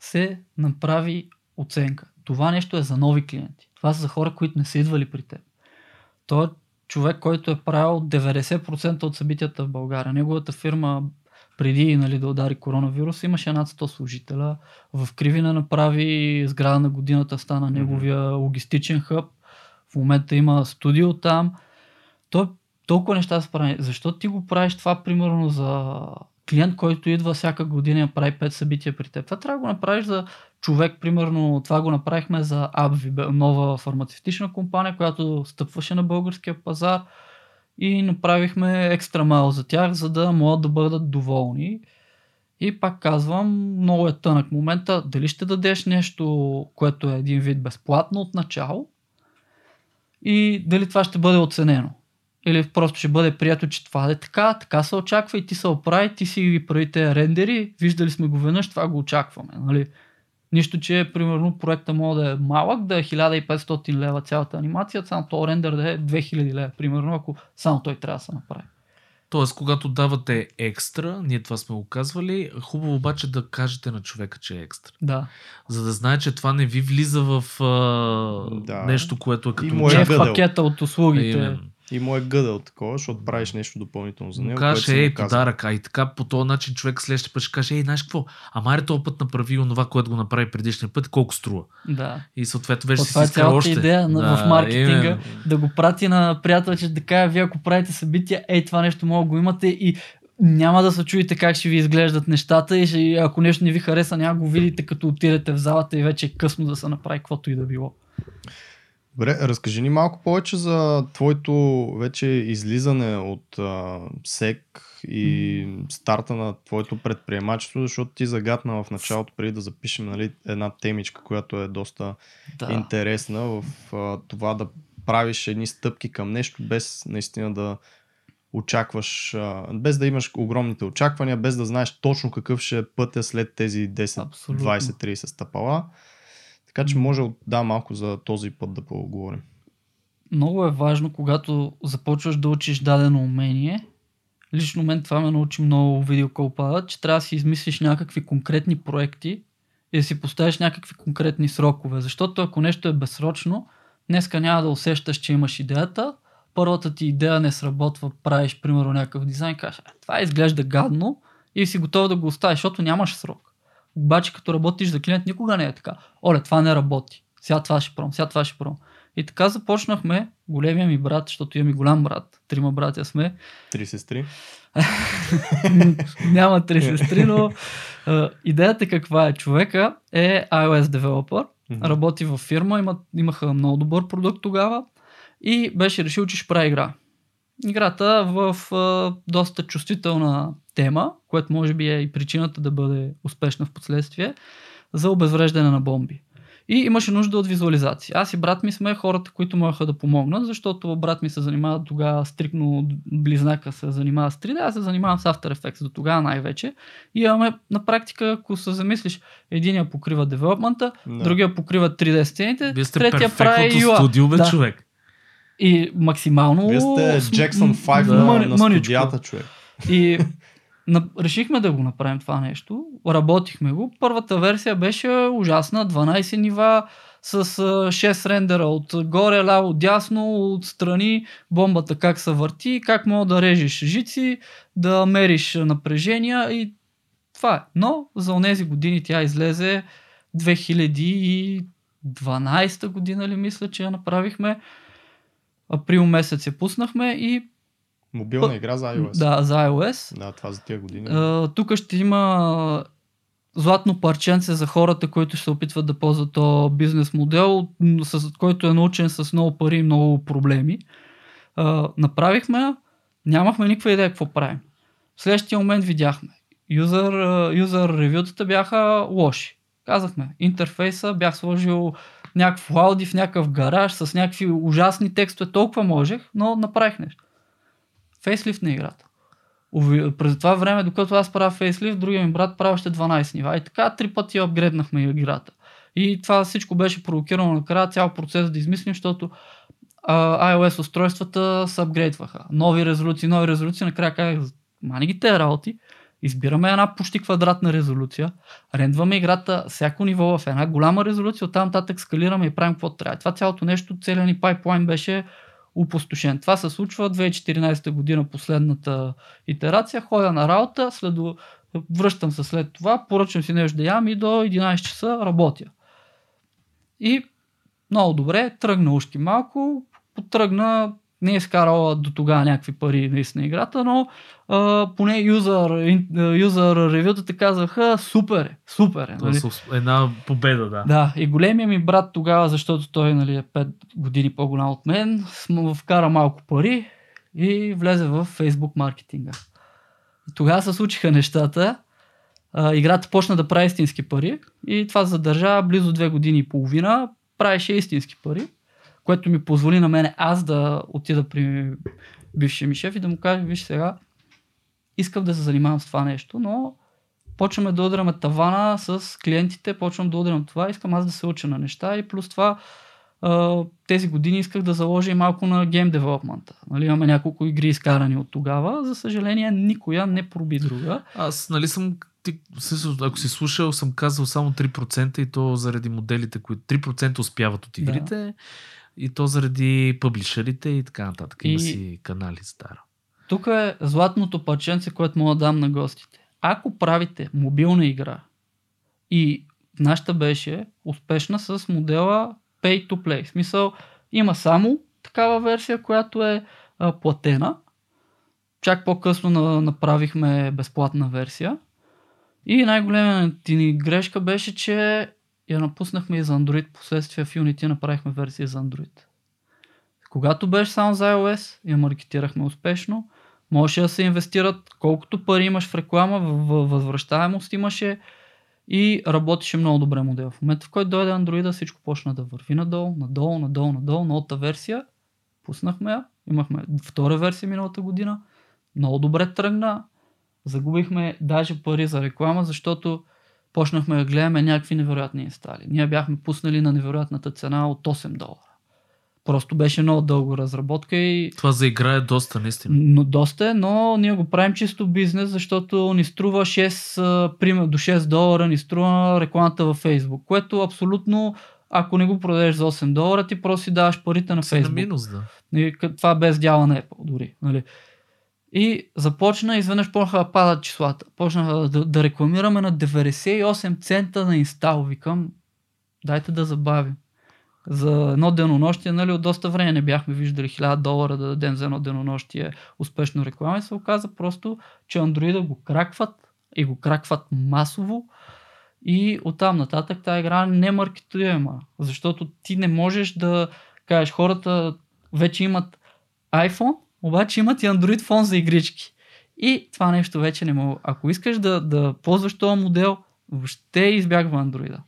се направи оценка. Това нещо е за нови клиенти. Това са за хора, които не са идвали при теб. Той е човек, който е правил 90% от събитията в България. Неговата фирма преди нали, да удари коронавирус, имаше над 100 служителя. В Кривина направи сграда на годината, стана неговия логистичен хъб. В момента има студио там. Той толкова неща се прави. Защо ти го правиш това, примерно, за клиент, който идва всяка година и прави 5 събития при теб? Това трябва да го направиш за човек, примерно, това го направихме за AbbVie, нова фармацевтична компания, която стъпваше на българския пазар и направихме екстра мал за тях, за да могат да бъдат доволни. И пак казвам, много е тънък момента. Дали ще дадеш нещо, което е един вид безплатно от начало и дали това ще бъде оценено. Или просто ще бъде прието, че това е така, така се очаква и ти се оправи, ти си ги прави тези рендери, виждали сме го веднъж, това го очакваме. Нали? Нищо, че примерно проекта може да е малък, да е 1500 лева цялата анимация, само то рендер да е 2000 лева, примерно, ако само той трябва да се направи. Тоест, когато давате екстра, ние това сме го казвали, хубаво обаче да кажете на човека, че е екстра. Да. За да знае, че това не ви влиза в а, Да. нещо, което е като му е Не в пакета от услугите. Именно. И му е гъдъл такова, защото правиш нещо допълнително за него. му ей, подарък, а и така по този начин човек следващия път ще каже, ей, знаеш какво, ама аре този път направи онова, което го направи предишния път, колко струва. Да. И съответно вече си е иска цялата още. идея на- в маркетинга. именно. да го прати на приятел, че да кажа, вие ако правите събития, ей това нещо мога да го имате и няма да се чуете как ще ви изглеждат нещата и ще, ако нещо не ви хареса, няма го видите като отидете в залата и вече е късно да се направи каквото и да било. Добре, разкажи ни малко повече за твоето вече излизане от а, СЕК и старта на твоето предприемачество, защото ти загадна в началото, преди да запишем нали, една темичка, която е доста Да. интересна в а, това да правиш едни стъпки към нещо, без наистина да очакваш, а, без да имаш огромните очаквания, без да знаеш точно какъв ще е пътя след тези 10, Абсолютно. 20, 30 стъпала. Така че може да малко за този път да поговорим. Много е важно, когато започваш да учиш дадено умение. Лично мен това ме научи много видеоколпада, че трябва да си измислиш някакви конкретни проекти и да си поставиш някакви конкретни срокове. Защото ако нещо е безсрочно, днеска няма да усещаш, че имаш идеята, първата ти идея не сработва, правиш примерно някакъв дизайн, кажеш, «А, това изглежда гадно и си готов да го оставиш, защото нямаш срок. Обаче като работиш за клиент никога не е така. Оле, това не работи. Сега това ще пробвам, сега това ще пробвам. И така започнахме, големия ми брат, защото имам и голям брат, трима братя сме, Три сестри. няма три сестри, но а, идеята каква е? Човека е iOS девелопър, Мгм. работи във фирма, има, имаха много добър продукт тогава и беше решил, че ще прави игра. Играта в а, доста чувствителна тема, което може би е и причината да бъде успешна в последствие, за обезвреждане на бомби. И имаше нужда от визуализация. Аз и брат ми сме хората, които можеха да помогнат, защото брат ми се занимава тогава стрикно близнака се занимава с 3D, аз се занимавам с After Effects до тогава най-вече. И имаме на практика, ако се замислиш, единия покрива девелопмента, Да. другия покрива 3D сцените, Вие сте третия прави UI. студио, бе, Да. човек. И максимално... Вие сте Jackson 5 м- на, на студията, човек. И решихме да го направим това нещо. Работихме го. Първата версия беше ужасна. 12 нива с а, 6 рендера от горе, ляво, дясно, от страни, бомбата как се върти, как мога да режеш жици, да мериш напрежения и това е. Но за онези години тя излезе 2012 година ли мисля, че я направихме. Април месец я пуснахме и Мобилна игра за iOS. да, за iOS. Да, това за тия години. А, тук ще има златно парченце за хората, които ще се опитват да ползват то бизнес модел, с който е научен с много пари и много проблеми. А, направихме, нямахме никаква идея какво правим. В следващия момент видяхме. Юзър, юзър ревютата бяха лоши. Казахме, интерфейса бях сложил някакво ауди в някакъв гараж с някакви ужасни текстове, толкова можех, но направих нещо. Фейслифт на играта. През това време, докато аз правя фейслифт, другия ми брат прави още 12 нива. И така три пъти апгрейднахме играта. И това всичко беше провокирано накрая цял процес да измислим, защото а, iOS устройствата се апгрейдваха. Нови резолюции, нови резолюции. Накрая казах, мани ги тези работи. Избираме една почти квадратна резолюция, рендваме играта всяко ниво в една голяма резолюция, оттам нататък скалираме и правим каквото трябва. Това цялото нещо, целият ни пайплайн беше опустошен. Това се случва 2014 година, последната итерация. Ходя на работа, след... връщам се след това, поръчам си нещо да ям и до 11 часа работя. И много добре, тръгна ушки малко, потръгна, не е изкарала до тогава някакви пари наистина играта, но а, поне юзър, юзър ревютата казаха супер е, супер е. Това Нали? една победа, да. Да, и големия ми брат тогава, защото той нали, е 5 години по-голям от мен, вкара малко пари и влезе в Facebook маркетинга. Тогава се случиха нещата. А, играта почна да прави истински пари и това задържа близо 2 години и половина. Правеше истински пари, което ми позволи на мене аз да отида при бившия ми шеф и да му кажа, виж сега, искам да се занимавам с това нещо, но почваме да удряме тавана с клиентите, почвам да удрям това, искам аз да се уча на неща и плюс това тези години исках да заложа и малко на гейм девелопмента. Нали, имаме няколко игри изкарани от тогава, за съжаление никоя не проби друга. Аз, нали съм, ти, се- ако си слушал, съм казал само 3% и то заради моделите, които 3% успяват от игрите и то заради пъблишерите и така нататък. Има И- си канали стара. Тук е златното парченце, което мога да дам на гостите. Ако правите мобилна игра и нашата беше успешна с модела Pay to Play. В смисъл, има само такава версия, която е а, платена. чак по-късно на, направихме безплатна версия. И най-големата ни грешка беше, че я напуснахме и за Android. Последствие в Unity направихме версия за Android. Когато беше само за iOS, я маркетирахме успешно. Можеше да се инвестират колкото пари имаш в реклама, възвръщаемост имаше и работеше много добре модел. В момента, в който дойде Android, всичко почна да върви надолу, надолу, надолу, надолу, новата версия. Пуснахме я, имахме втора версия миналата година. Много добре тръгна. Загубихме даже пари за реклама, защото почнахме да гледаме някакви невероятни инстали. Ние бяхме пуснали на невероятната цена от 8 долара. Просто беше много дълго разработка и... Това за игра е доста, наистина. Но доста е, но ние го правим чисто бизнес, защото ни струва 6, пример, до 6 долара ни струва рекламата във Facebook, което абсолютно, ако не го продадеш за 8 долара, ти просто си даваш парите на Facebook. на минус, да. И, това без дяла на Apple дори. Нали? И започна, изведнъж почнаха да падат числата. Почнаха да, да рекламираме на 98 цента на инстал. Викам, дайте да забавим за едно денонощие, нали, от доста време не бяхме виждали 1000 долара да дадем за едно денонощие успешно реклама и се оказа просто, че андроида го кракват и го кракват масово и оттам нататък тази игра не е маркетуема, защото ти не можеш да кажеш хората вече имат iPhone, обаче имат и Android фон за игрички. И това нещо вече не мога. Ако искаш да, да ползваш този модел, въобще избягва Android.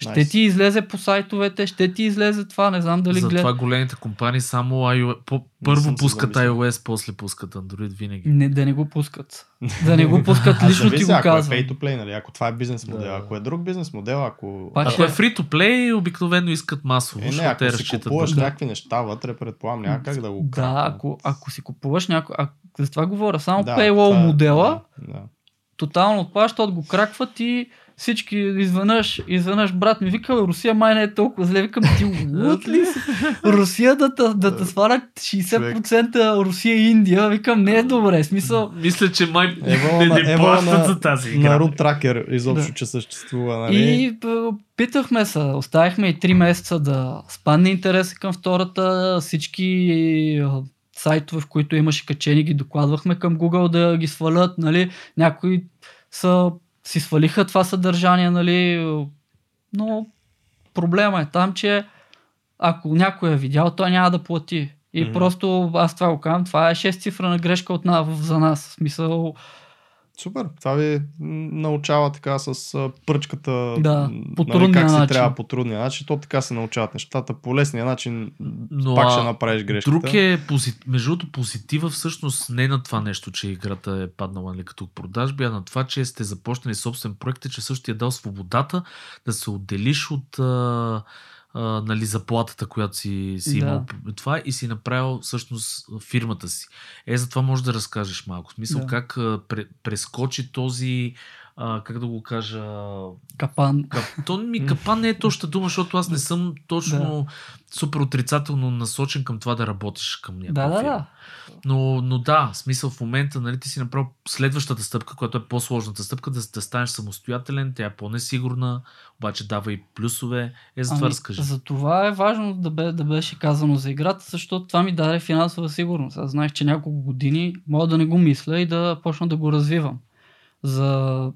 Ще nice. ти излезе по сайтовете, ще ти излезе това, не знам дали гледаш. Затова големите компании само iOS, по, първо пускат iOS, после пускат Android винаги. Не, да не го пускат. Да не го пускат, лично ти го казвам. Ако е pay to play, нали? ако това е бизнес модел, да. ако е друг бизнес модел, ако... Пак ако е free to play, обикновено искат масово. Е, не, ако те си купуваш да. някакви неща вътре, предполагам, няма как да го Да, ако, ако си купуваш някой, ако, за това говоря, само да, paywall е- модела, да, да. тотално отплащат, го кракват и всички изведнъж, изведнъж брат ми вика, Русия май не е толкова зле. Викам, ти лут ли си? Русия да, да, да те свалят 60% Русия и Индия. Викам, не е добре. Смисъл... Мисля, че май ево, не, не плащат за тази игра. На Рут Тракер изобщо, да. че съществува. Нали? И питахме се, оставихме и 3 месеца да спадне интереса към втората. Всички сайтове, в които имаше качени, ги докладвахме към Google да ги свалят. Нали? Някои са си свалиха това съдържание, нали, но проблема е там, че ако някой е видял, той няма да плати. И mm-hmm. просто аз това го казвам, това е 6 цифра на грешка от нас, за нас. В смисъл, Супер. Това ви научава така с пръчката. Да, по нали, как начин. трябва по трудния начин. То така се научават нещата. По лесния начин Но, пак ще направиш грешката. Друг е, между другото, позитива всъщност не на това нещо, че играта е паднала нали, като продажби, а на това, че сте започнали собствен проект, че също ти е дал свободата да се отделиш от а, нали, заплатата, която си, си да. имал това и си направил всъщност фирмата си. Е, за това може да разкажеш малко. В смисъл да. как а, прескочи този а, как да го кажа... Капан. Кап... То ми капан не е точна дума, защото аз не съм точно да. супер отрицателно насочен към това да работиш към някаква да, да, да. Но, но да, смисъл в момента, нали, ти си направил следващата стъпка, която е по-сложната стъпка, да, да станеш самостоятелен, тя е по-несигурна, обаче дава и плюсове. Е, за това ами, разкажи. За това е важно да, бе, да беше казано за играта, защото това ми даде финансова сигурност. Аз знаех, че няколко години мога да не го мисля и да почна да го развивам. За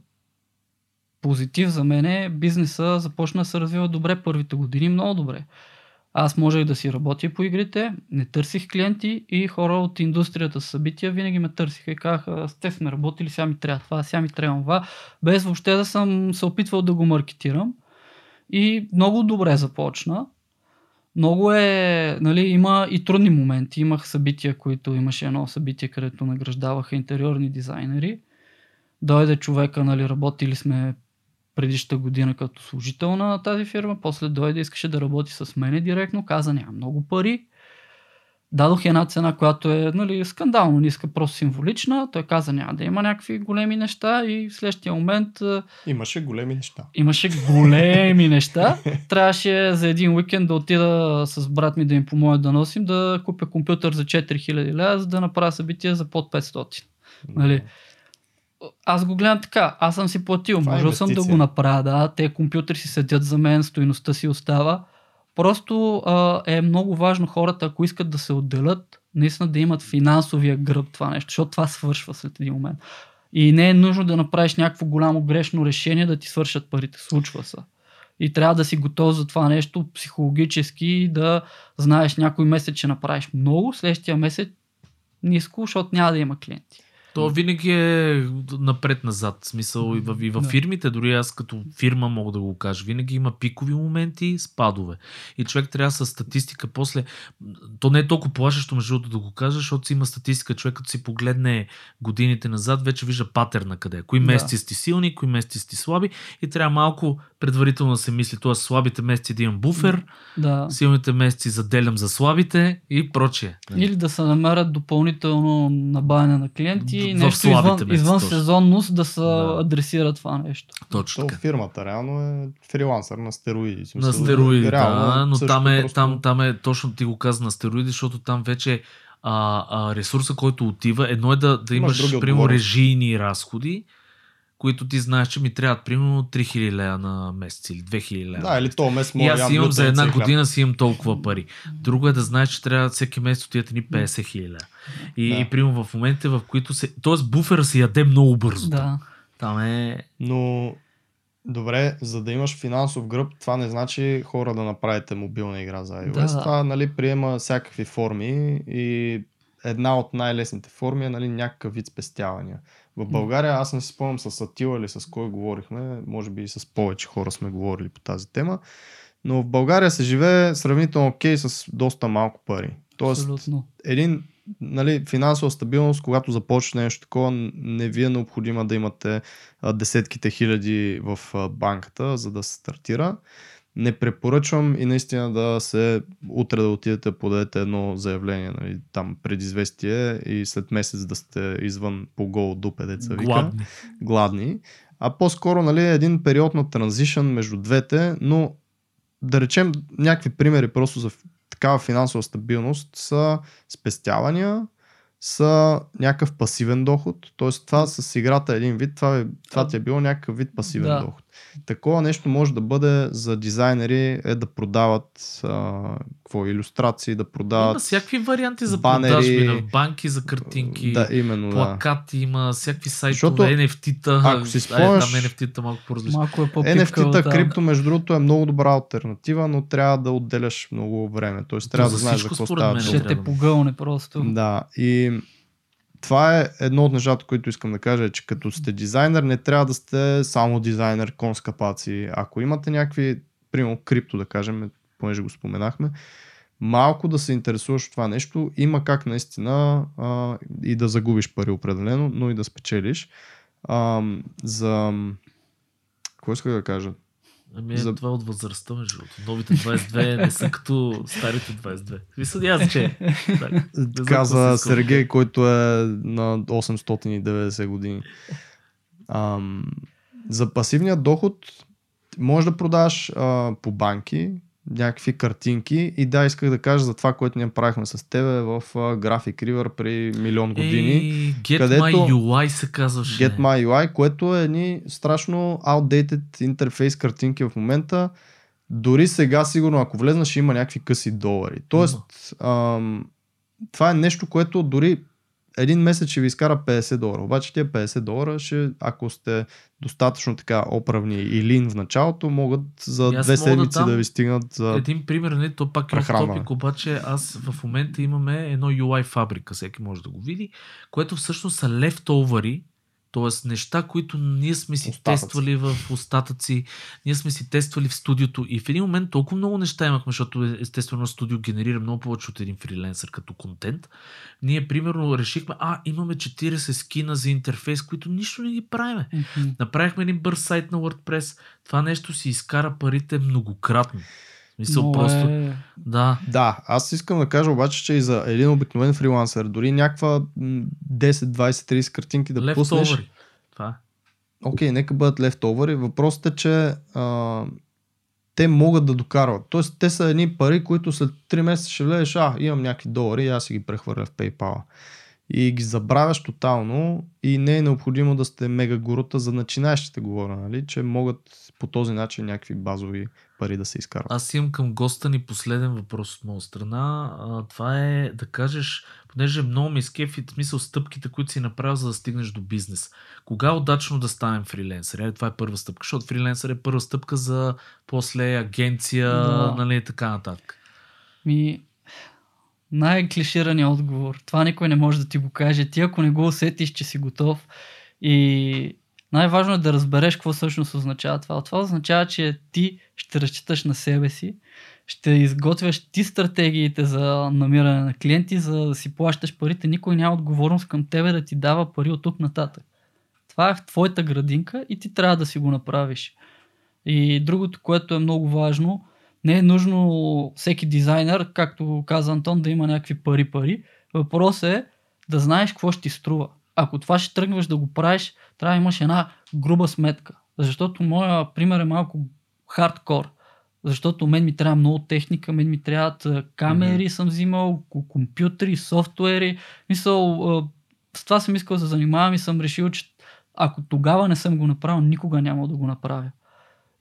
позитив за мен е бизнеса започна да се развива добре първите години, много добре. Аз можех да си работя по игрите, не търсих клиенти и хора от индустрията с събития винаги ме търсиха и казаха, сте сме работили, сега ми трябва това, сега ми трябва това, без въобще да съм се опитвал да го маркетирам. И много добре започна. Много е, нали, има и трудни моменти. Имах събития, които имаше едно събитие, където награждаваха интериорни дизайнери. Дойде човека, нали, работили сме предишната година като служител на тази фирма, после дойде, искаше да работи с мене директно, каза няма много пари. Дадох една цена, която е нали, скандално ниска, просто символична. Той каза няма да има някакви големи неща и в следващия момент... Имаше големи неща. Имаше големи неща. Трябваше за един уикенд да отида с брат ми да им помоя да носим, да купя компютър за 4000 лева, за да направя събитие за под 500. Нали? Аз го гледам така, аз съм си платил, Това можел съм да го направя, да, те компютри си седят за мен, стоиността си остава. Просто а, е много важно хората, ако искат да се отделят, Наистина да имат финансовия гръб това нещо, защото това свършва след един момент. И не е нужно да направиш някакво голямо грешно решение да ти свършат парите. Случва се. И трябва да си готов за това нещо психологически, да знаеш някой месец, че направиш много, следващия месец ниско, защото няма да има клиенти. То винаги е напред-назад. Смисъл и в, и в фирмите, дори аз като фирма мога да го кажа. Винаги има пикови моменти, спадове. И човек трябва с статистика после. То не е толкова плашещо, между другото, да го кажа, защото си има статистика. Човек като си погледне годините назад, вече вижда патерна къде. е. Кои Да. месеци сте силни, кои месеци сте слаби. И трябва малко предварително се мисли. Т.е. слабите месеци да имам буфер, Да. силните месеци заделям за слабите и прочие. Или да се намерят допълнително набавяне на клиенти, В- в нещо слабите извън, месеци, извън точно. сезонност да се Да. адресира това нещо. Точно То така. фирмата реално е фрилансър на стероиди. В На смисъл, стероиди, реално да, но също там е, просто- там, там е, точно ти го каза на стероиди, защото там вече а, а, ресурса, който отива, едно е да, да Имаш имаш, примерно, режийни разходи, които ти знаеш, че ми трябват примерно 3000 лея на месец или 2000 лея. Да, или то месец и мога аз ям имам за една и година си имам толкова пари. Друго е да знаеш, че трябва всеки месец отидат ни 50 хиляди. И, Да. и примерно в момента, в които се... Тоест буфера се яде много бързо. Да. Там е... Но добре, за да имаш финансов гръб, това не значи хора да направите мобилна игра за iOS. Да. Това нали, приема всякакви форми и една от най-лесните форми е нали, някакъв вид спестявания. В България, аз не си спомням с Атила или с кой говорихме, може би и с повече хора сме говорили по тази тема, но в България се живее сравнително окей с доста малко пари. Тоест, Абсолютно. един нали, финансова стабилност, когато започне нещо такова, не ви е необходимо да имате десетките хиляди в банката, за да се стартира. Не препоръчвам и наистина да се утре да отидете да подадете едно заявление, нали, там предизвестие и след месец да сте извън по гол дупе, деца вика Гладни. гладни, а по-скоро нали, един период на транзишън между двете, но да речем някакви примери просто за такава финансова стабилност са спестявания, са някакъв пасивен доход, т.е. това с играта е един вид, това, е, това ти е било някакъв вид пасивен Да. доход. Такова нещо може да бъде за дизайнери е да продават а, какво, иллюстрации, да продават Има всякакви варианти за банери, продажби на банки, за картинки. да, именно, да. плакати, има всякакви сайтове, Защото, NFT-та. ако си спомняш- там NFT-та малко по-различно. Малко е NFT-та, там. крипто, между другото, е много добра альтернатива, но трябва да отделяш много време. Тоест, трябва за да знаеш за какво става. Ще те да- погълне просто. Да, и това е едно от нещата, които искам да кажа, е, че като сте дизайнер, не трябва да сте само дизайнер, кон. Ако имате някакви, примерно крипто да кажем, понеже го споменахме, малко да се интересуваш от това нещо, има как наистина а, и да загубиш пари определено, но и да спечелиш. А, за... Какво исках да кажа? Ами За- за... това е от възрастта, между другото. Новите 22 не са като старите 22. Мисля, аз че. Так, каза Сергей, който е на 890 години. Ам, за пасивния доход може да продаш а, по банки някакви картинки и да, исках да кажа за това, което ние правихме с тебе в Graphic River при милион години. Ей, Get където- My UI се казваше. Get My UI, което е едни страшно outdated интерфейс картинки в момента. Дори сега, сигурно, ако влезнеш, има някакви къси долари. Тоест, ам, това е нещо, което дори един месец ще ви изкара 50 долара. Обаче тия 50 долара, ще, ако сте достатъчно така оправни и лин в началото, могат за аз две да седмици да, дам ви стигнат за... Един пример, не, то пак е топик, обаче аз в момента имаме едно UI фабрика, всеки може да го види, което всъщност са лефтовари, т.е. неща, които ние сме си Остатъци. тествали в остатъци, ние сме си тествали в студиото и в един момент толкова много неща имахме, защото естествено студио генерира много повече от един фриленсър като контент. Ние примерно решихме, а имаме 40 скина за интерфейс, които нищо не ги правиме. Мгм. Направихме един бърз сайт на WordPress. Това нещо си изкара парите многократно. Но просто. е... Да. Да, аз искам да кажа обаче, че и за един обикновен фрилансър, дори някаква м, 10, 20, 30 картинки да пуснеш, Лефтовъри. Това е. Окей, нека бъдат лефтовъри. Въпросът е, че а, те могат да докарват. Тоест, те са едни пари, които след 3 месеца ще влезеш, а, имам някакви долари и аз си ги прехвърля в PayPal. и ги забравяш тотално и не е необходимо да сте мега гурута за начинаещите говоря, нали? че могат по този начин някакви базови пари да се изкарват. Аз имам към госта ни последен въпрос от моя страна. А, това е да кажеш, понеже много ми скефи, смисъл стъпките, които си направил, за да стигнеш до бизнес. Кога е удачно да станем фриленсър? Е, това е първа стъпка, защото фриленсър е първа стъпка за после агенция, да. нали, и така нататък. Ми, най-клишираният отговор. Това никой не може да ти го каже. Ти ако не го усетиш, че си готов и най-важно е да разбереш какво всъщност означава това. Това означава, че ти ще разчиташ на себе си, ще изготвяш ти стратегиите за намиране на клиенти, за да си плащаш парите. Никой няма отговорност към тебе да ти дава пари от тук нататък. Това е в твоята градинка и ти трябва да си го направиш. И другото, което е много важно, не е нужно всеки дизайнер, както каза Антон, да има някакви пари-пари. Въпрос е да знаеш какво ще ти струва. Ако това ще тръгваш да го правиш, трябва да имаш една груба сметка. Защото моя пример е малко хардкор. Защото мен ми трябва много техника, мен ми трябват камери, mm-hmm. съм взимал, компютри, софтуери. Мисъл, с това съм искал да се занимавам и съм решил, че ако тогава не съм го направил, никога няма да го направя.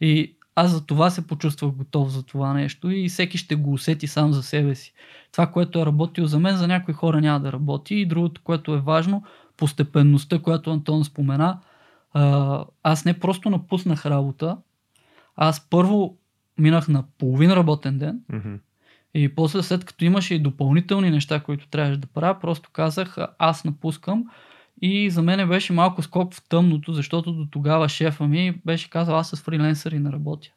И аз за това се почувствах готов за това нещо и всеки ще го усети сам за себе си. Това, което е работило за мен, за някои хора няма да работи. И другото, което е важно, постепенността, която Антон спомена. Аз не просто напуснах работа, аз първо минах на половин работен ден mm-hmm. и после след като имаше и допълнителни неща, които трябваше да правя, просто казах аз напускам и за мен беше малко скок в тъмното, защото до тогава шефа ми беше казал, аз с фриленсър и не работя.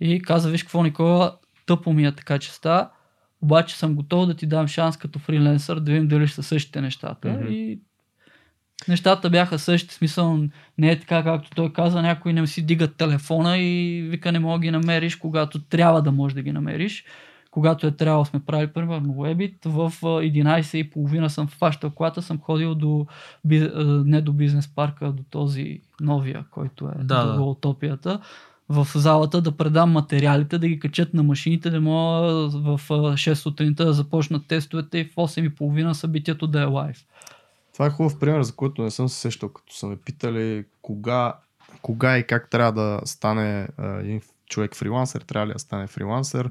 И каза, виж какво, Никола, тъпо ми е така честа, обаче съм готов да ти дам шанс като фриленсър да видим дали ще са същите нещата. Mm-hmm. И нещата бяха същите, смисъл не е така както той каза, някои не си дигат телефона и вика не мога да ги намериш, когато трябва да можеш да ги намериш. Когато е трябвало сме правили примерно Webit, в 11.30 съм фащал колата, съм ходил до, не до бизнес парка, до този новия, който е да, до утопията, в залата да предам материалите, да ги качат на машините, да мога в 6 сутринта да започнат тестовете и в 8.30 събитието да е лайв. Това е хубав пример, за който не съм се сещал, като са ме питали кога, кога и как трябва да стане един човек фрилансър, трябва ли да стане фрилансър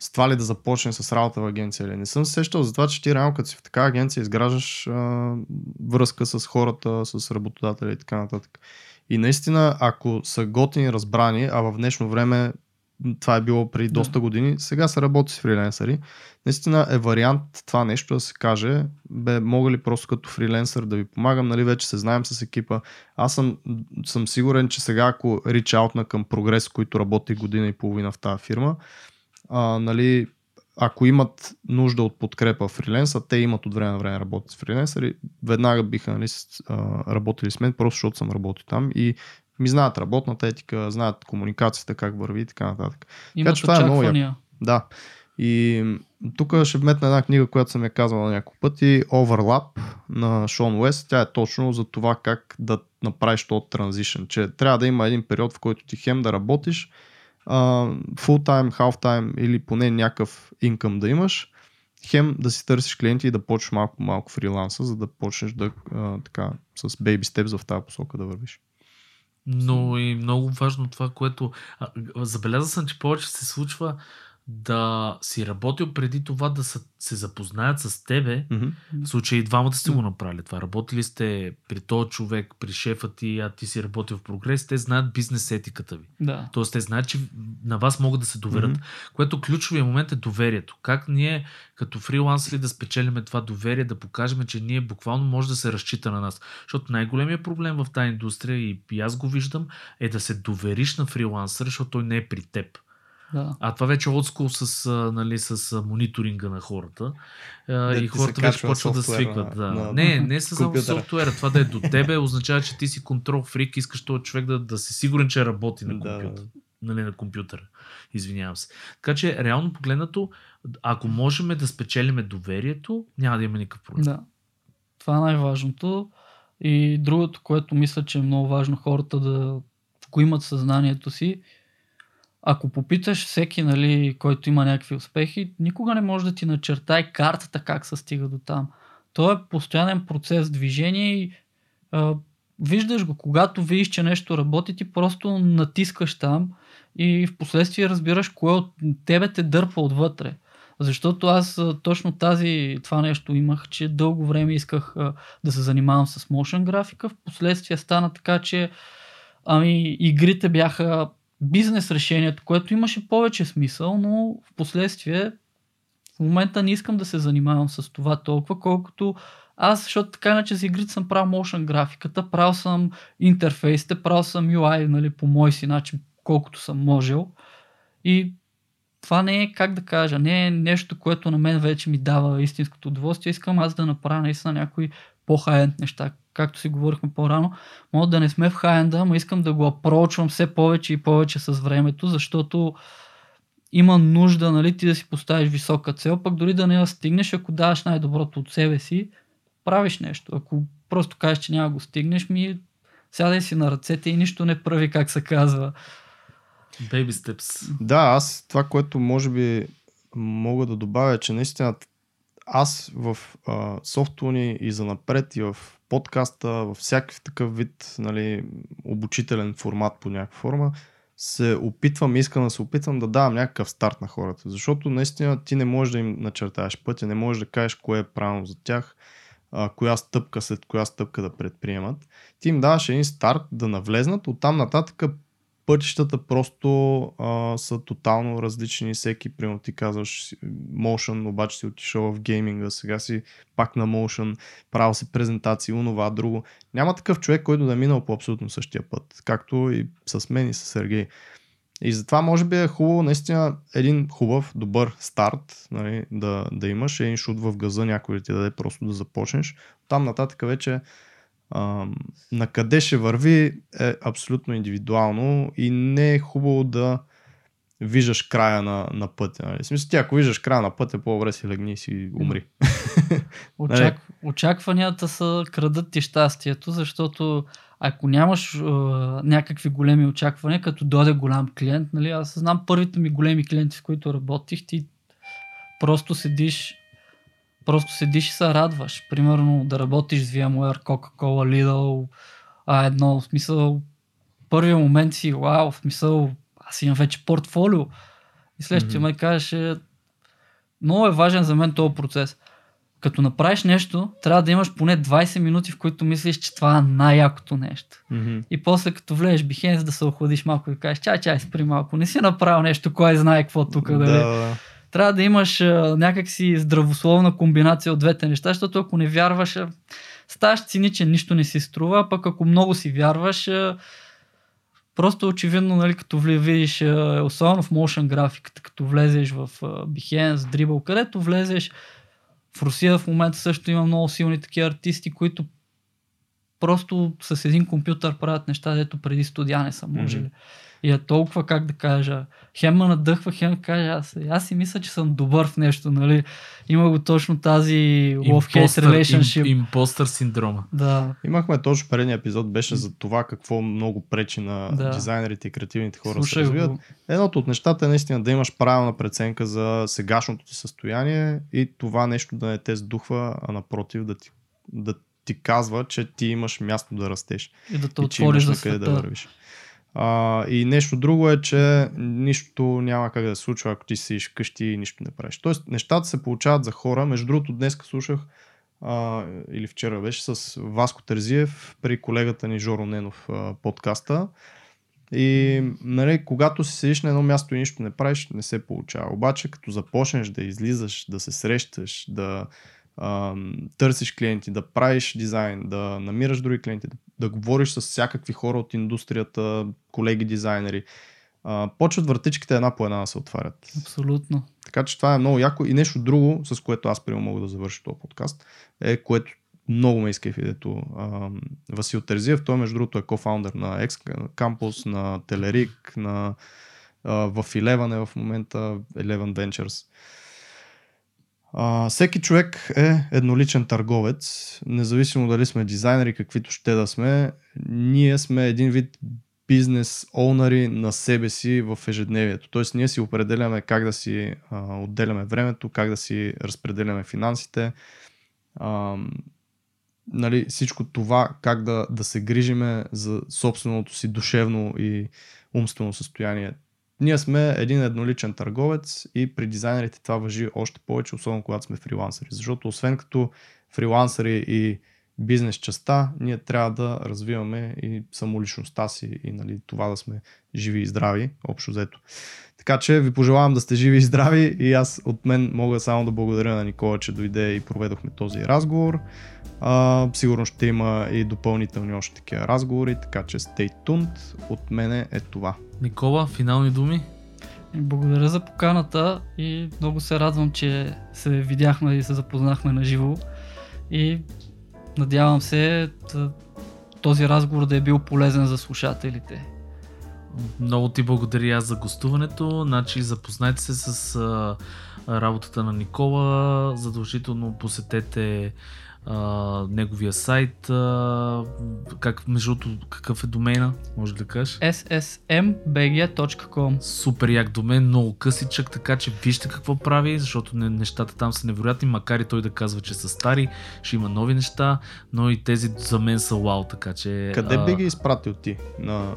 с това ли да започне с работа в агенция или не съм се сещал за това, че ти реално като си в такава агенция изграждаш връзка с хората, с работодателя и така нататък. И наистина, ако са готини разбрани, а в днешно време това е било преди доста да. години, сега се работи с фриленсъри. Наистина е вариант това нещо да се каже, бе, мога ли просто като фриленсър да ви помагам, нали вече се знаем с екипа. Аз съм, съм сигурен, че сега ако рич аутна към прогрес, които работи година и половина в тази фирма, а, нали, ако имат нужда от подкрепа в фриленса, те имат от време на време работят с фриленсъри, веднага биха нали, работили с мен, просто защото съм работил там и ми знаят работната етика, знаят комуникацията, как върви и така нататък. Имат така, това е много яко. Да. И тук ще вметна една книга, която съм я казвал няколко пъти, Overlap на Шон Уест. Тя е точно за това как да направиш този транзишън, че трябва да има един период, в който ти хем да работиш, half time или поне някакъв инкъм да имаш, хем да си търсиш клиенти и да почнеш малко малко фриланса, за да почнеш да а, така с baby steps в тази посока да вървиш. Но и много важно това, което забелязал съм, че повече се случва да си работил преди това да са, се запознаят с тебе, mm-hmm. в случай и двамата сте го направили това. Работили сте при този човек, при шефа ти, а ти си работил в прогрес, те знаят бизнес етиката ви. Да. Тоест те знаят, че на вас могат да се доверят. Mm-hmm. Което ключовия момент е доверието. Как ние като фрилансери да спечелиме това доверие, да покажем, че ние буквално може да се разчита на нас. Защото най-големият проблем в тази индустрия, и аз го виждам, е да се довериш на фрилансър, защото той не е при теб. Да. А това вече е отскул с, нали, с мониторинга на хората. Да, и хората вече почват да свикват. Да. На, не, не с софтуера. Това да е до тебе означава, че ти си контрол фрик, искаш този човек да, да си сигурен, че работи на компютър. Да. Нали, на компютъра. Извинявам се. Така че, реално погледнато, ако можем да спечелиме доверието, няма да има никакъв проблем. Да. Това е най-важното. И другото, което мисля, че е много важно хората да го имат съзнанието си, ако попиташ всеки, нали, който има някакви успехи, никога не може да ти начертай картата как се стига до там. То е постоянен процес, движение и а, виждаш го. Когато видиш, че нещо работи, ти просто натискаш там и в последствие разбираш кое от тебе те дърпа отвътре. Защото аз точно тази, това нещо имах, че дълго време исках а, да се занимавам с motion графика. В последствие стана така, че ами, игрите бяха бизнес решението, което имаше повече смисъл, но в последствие в момента не искам да се занимавам с това толкова, колкото аз, защото така иначе за игрите съм правил motion графиката, правил съм интерфейсите, правил съм UI, нали, по мой си начин, колкото съм можел. И това не е, как да кажа, не е нещо, което на мен вече ми дава истинското удоволствие. Искам аз да направя наистина някои по-хайенд неща. Както си говорихме по-рано, мога да не сме в хайенда, но искам да го апрочвам все повече и повече с времето, защото има нужда нали, ти да си поставиш висока цел, пък дори да не я стигнеш, ако даваш най-доброто от себе си, правиш нещо. Ако просто кажеш, че няма го стигнеш, ми сядай си на ръцете и нищо не прави, как се казва. Baby steps. Да, аз това, което може би мога да добавя, е, че наистина аз в а, софтуни и за напред и в подкаста, във всякакъв такъв вид нали, обучителен формат по някаква форма, се опитвам, искам да се опитвам да давам някакъв старт на хората. Защото наистина ти не можеш да им начертаеш пътя, не можеш да кажеш кое е правилно за тях, а, коя стъпка след коя стъпка да предприемат. Ти им даваш един старт да навлезнат, оттам нататък пътищата просто а, са тотално различни. Всеки, примерно ти казваш motion, обаче си отишъл в гейминга, сега си пак на motion, правил си презентации, онова, друго. Няма такъв човек, който да е минал по абсолютно същия път, както и с мен и с Сергей. И затова може би е хубаво наистина един хубав, добър старт нали, да, да имаш, един шут в газа, някой да ти даде просто да започнеш. Там нататък вече а, на къде ще върви е абсолютно индивидуално и не е хубаво да виждаш края на, на пътя. Нали? В смисъл, ти ако виждаш края на пътя, по-добре си легни и си умри. Очак... Нали? Очакванията са крадат ти щастието, защото ако нямаш е, някакви големи очаквания, като дойде голям клиент, нали, аз знам първите ми големи клиенти, с които работих, ти просто седиш просто седиш и се радваш. Примерно да работиш с VMware, Coca-Cola, Lidl, а едно, в смисъл, първия момент си, вау, в смисъл, аз имам вече портфолио. И следващия mm-hmm. ме кажеше, много е важен за мен този процес. Като направиш нещо, трябва да имаш поне 20 минути, в които мислиш, че това е най-якото нещо. Mm-hmm. И после като влезеш бихенс да се охладиш малко и кажеш, чай, чай, спри малко, не си направил нещо, кой знае какво тук. Да, да трябва да имаш някакси здравословна комбинация от двете неща, защото ако не вярваш, ставаш циничен, нищо не си струва, пък ако много си вярваш, просто очевидно, нали, като видиш, а, особено в motion графиката, като влезеш в а, Behance, Dribble, където влезеш, в Русия в момента също има много силни такива артисти, които просто с един компютър правят неща, дето преди студия не са можели. Mm-hmm. И е толкова, как да кажа, хем ме надъхва, хем кажа, аз, аз си мисля, че съм добър в нещо, нали? Има го точно тази love-hate relationship. Им, импостър синдрома. Да. Имахме точно предния епизод, беше за това какво много пречи на да. дизайнерите и креативните хора да се развиват. Го. Едното от нещата е наистина да имаш правилна преценка за сегашното ти състояние и това нещо да не те сдухва, а напротив да ти, да ти казва, че ти имаш място да растеш. И да те отвориш за света. да вървиш. А, и нещо друго е, че нищо няма как да се случва, ако ти си къщи и нищо не правиш. Тоест, нещата се получават за хора. Между другото, днес слушах а, или вчера беше с Васко Терзиев при колегата ни Жоро Ненов а, подкаста. И нали, когато си седиш на едно място и нищо не правиш, не се получава. Обаче, като започнеш да излизаш, да се срещаш, да а, търсиш клиенти, да правиш дизайн, да намираш други клиенти, да, да говориш с всякакви хора от индустрията, колеги дизайнери. А, почват вратичките една по една да се отварят. Абсолютно. Така че това е много яко. И нещо друго, с което аз примерно мога да завърша този подкаст, е което много ме иска видето. Васил Терзиев, той между другото е кофаундър на X Campus, на Телерик, на, в Eleven е в момента, Eleven Ventures. Всеки човек е едноличен търговец, независимо дали сме дизайнери, каквито ще да сме, ние сме един вид бизнес оунари на себе си в ежедневието. Тоест ние си определяме как да си а, отделяме времето, как да си разпределяме финансите, а, нали, всичко това, как да, да се грижиме за собственото си душевно и умствено състояние. Ние сме един едноличен търговец и при дизайнерите това въжи още повече, особено когато сме фрилансери. Защото освен като фрилансери и бизнес частта, ние трябва да развиваме и самоличността си и нали, това да сме живи и здрави, общо взето. Така че ви пожелавам да сте живи и здрави и аз от мен мога само да благодаря на Никола, че дойде и проведохме този разговор. А, сигурно ще има и допълнителни още такива разговори, така че stay tuned. От мене е това. Никола, финални думи? Благодаря за поканата и много се радвам, че се видяхме и се запознахме на живо. И надявам се този разговор да е бил полезен за слушателите. Много ти благодаря за гостуването. Значи запознайте се с а, работата на Никола. Задължително посетете а, неговия сайт. А, как, между другото, какъв е домейна? Може да кажеш? ssmbg.com Супер як домен, много късичък, така че вижте какво прави, защото не, нещата там са невероятни, макар и той да казва, че са стари, ще има нови неща, но и тези за мен са вау, така че... Къде а... би ги изпратил ти? На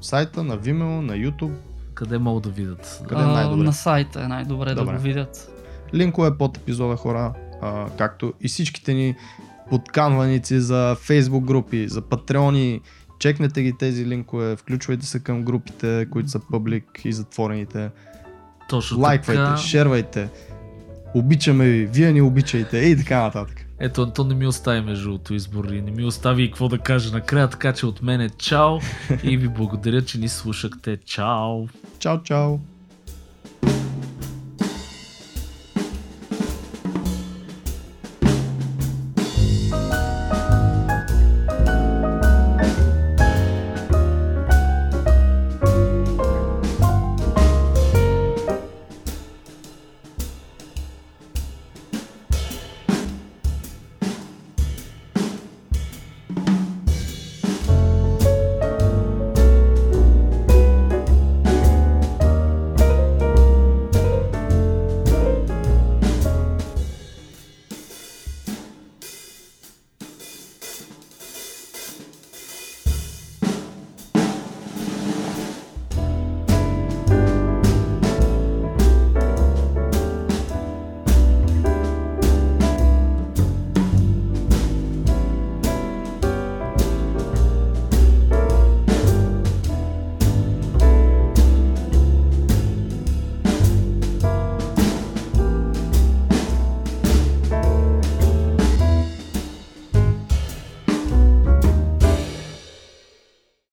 сайта, на Vimeo, на YouTube? Къде могат да видят? Къде е най-добре? На сайта е най-добре Добре. да го видят. Линкове под епизода хора, а, както и всичките ни подканваници за Facebook групи, за патреони. Чекнете ги тези линкове, включвайте се към групите, които са публик и затворените. Точно Лайквайте, така. шервайте. Обичаме ви, вие ни обичайте и така нататък. Ето, Антон не ми остави между другото избор и не ми остави и какво да кажа накрая, така че от мен е чао и ви благодаря, че ни слушахте. Чао! Чао, чао!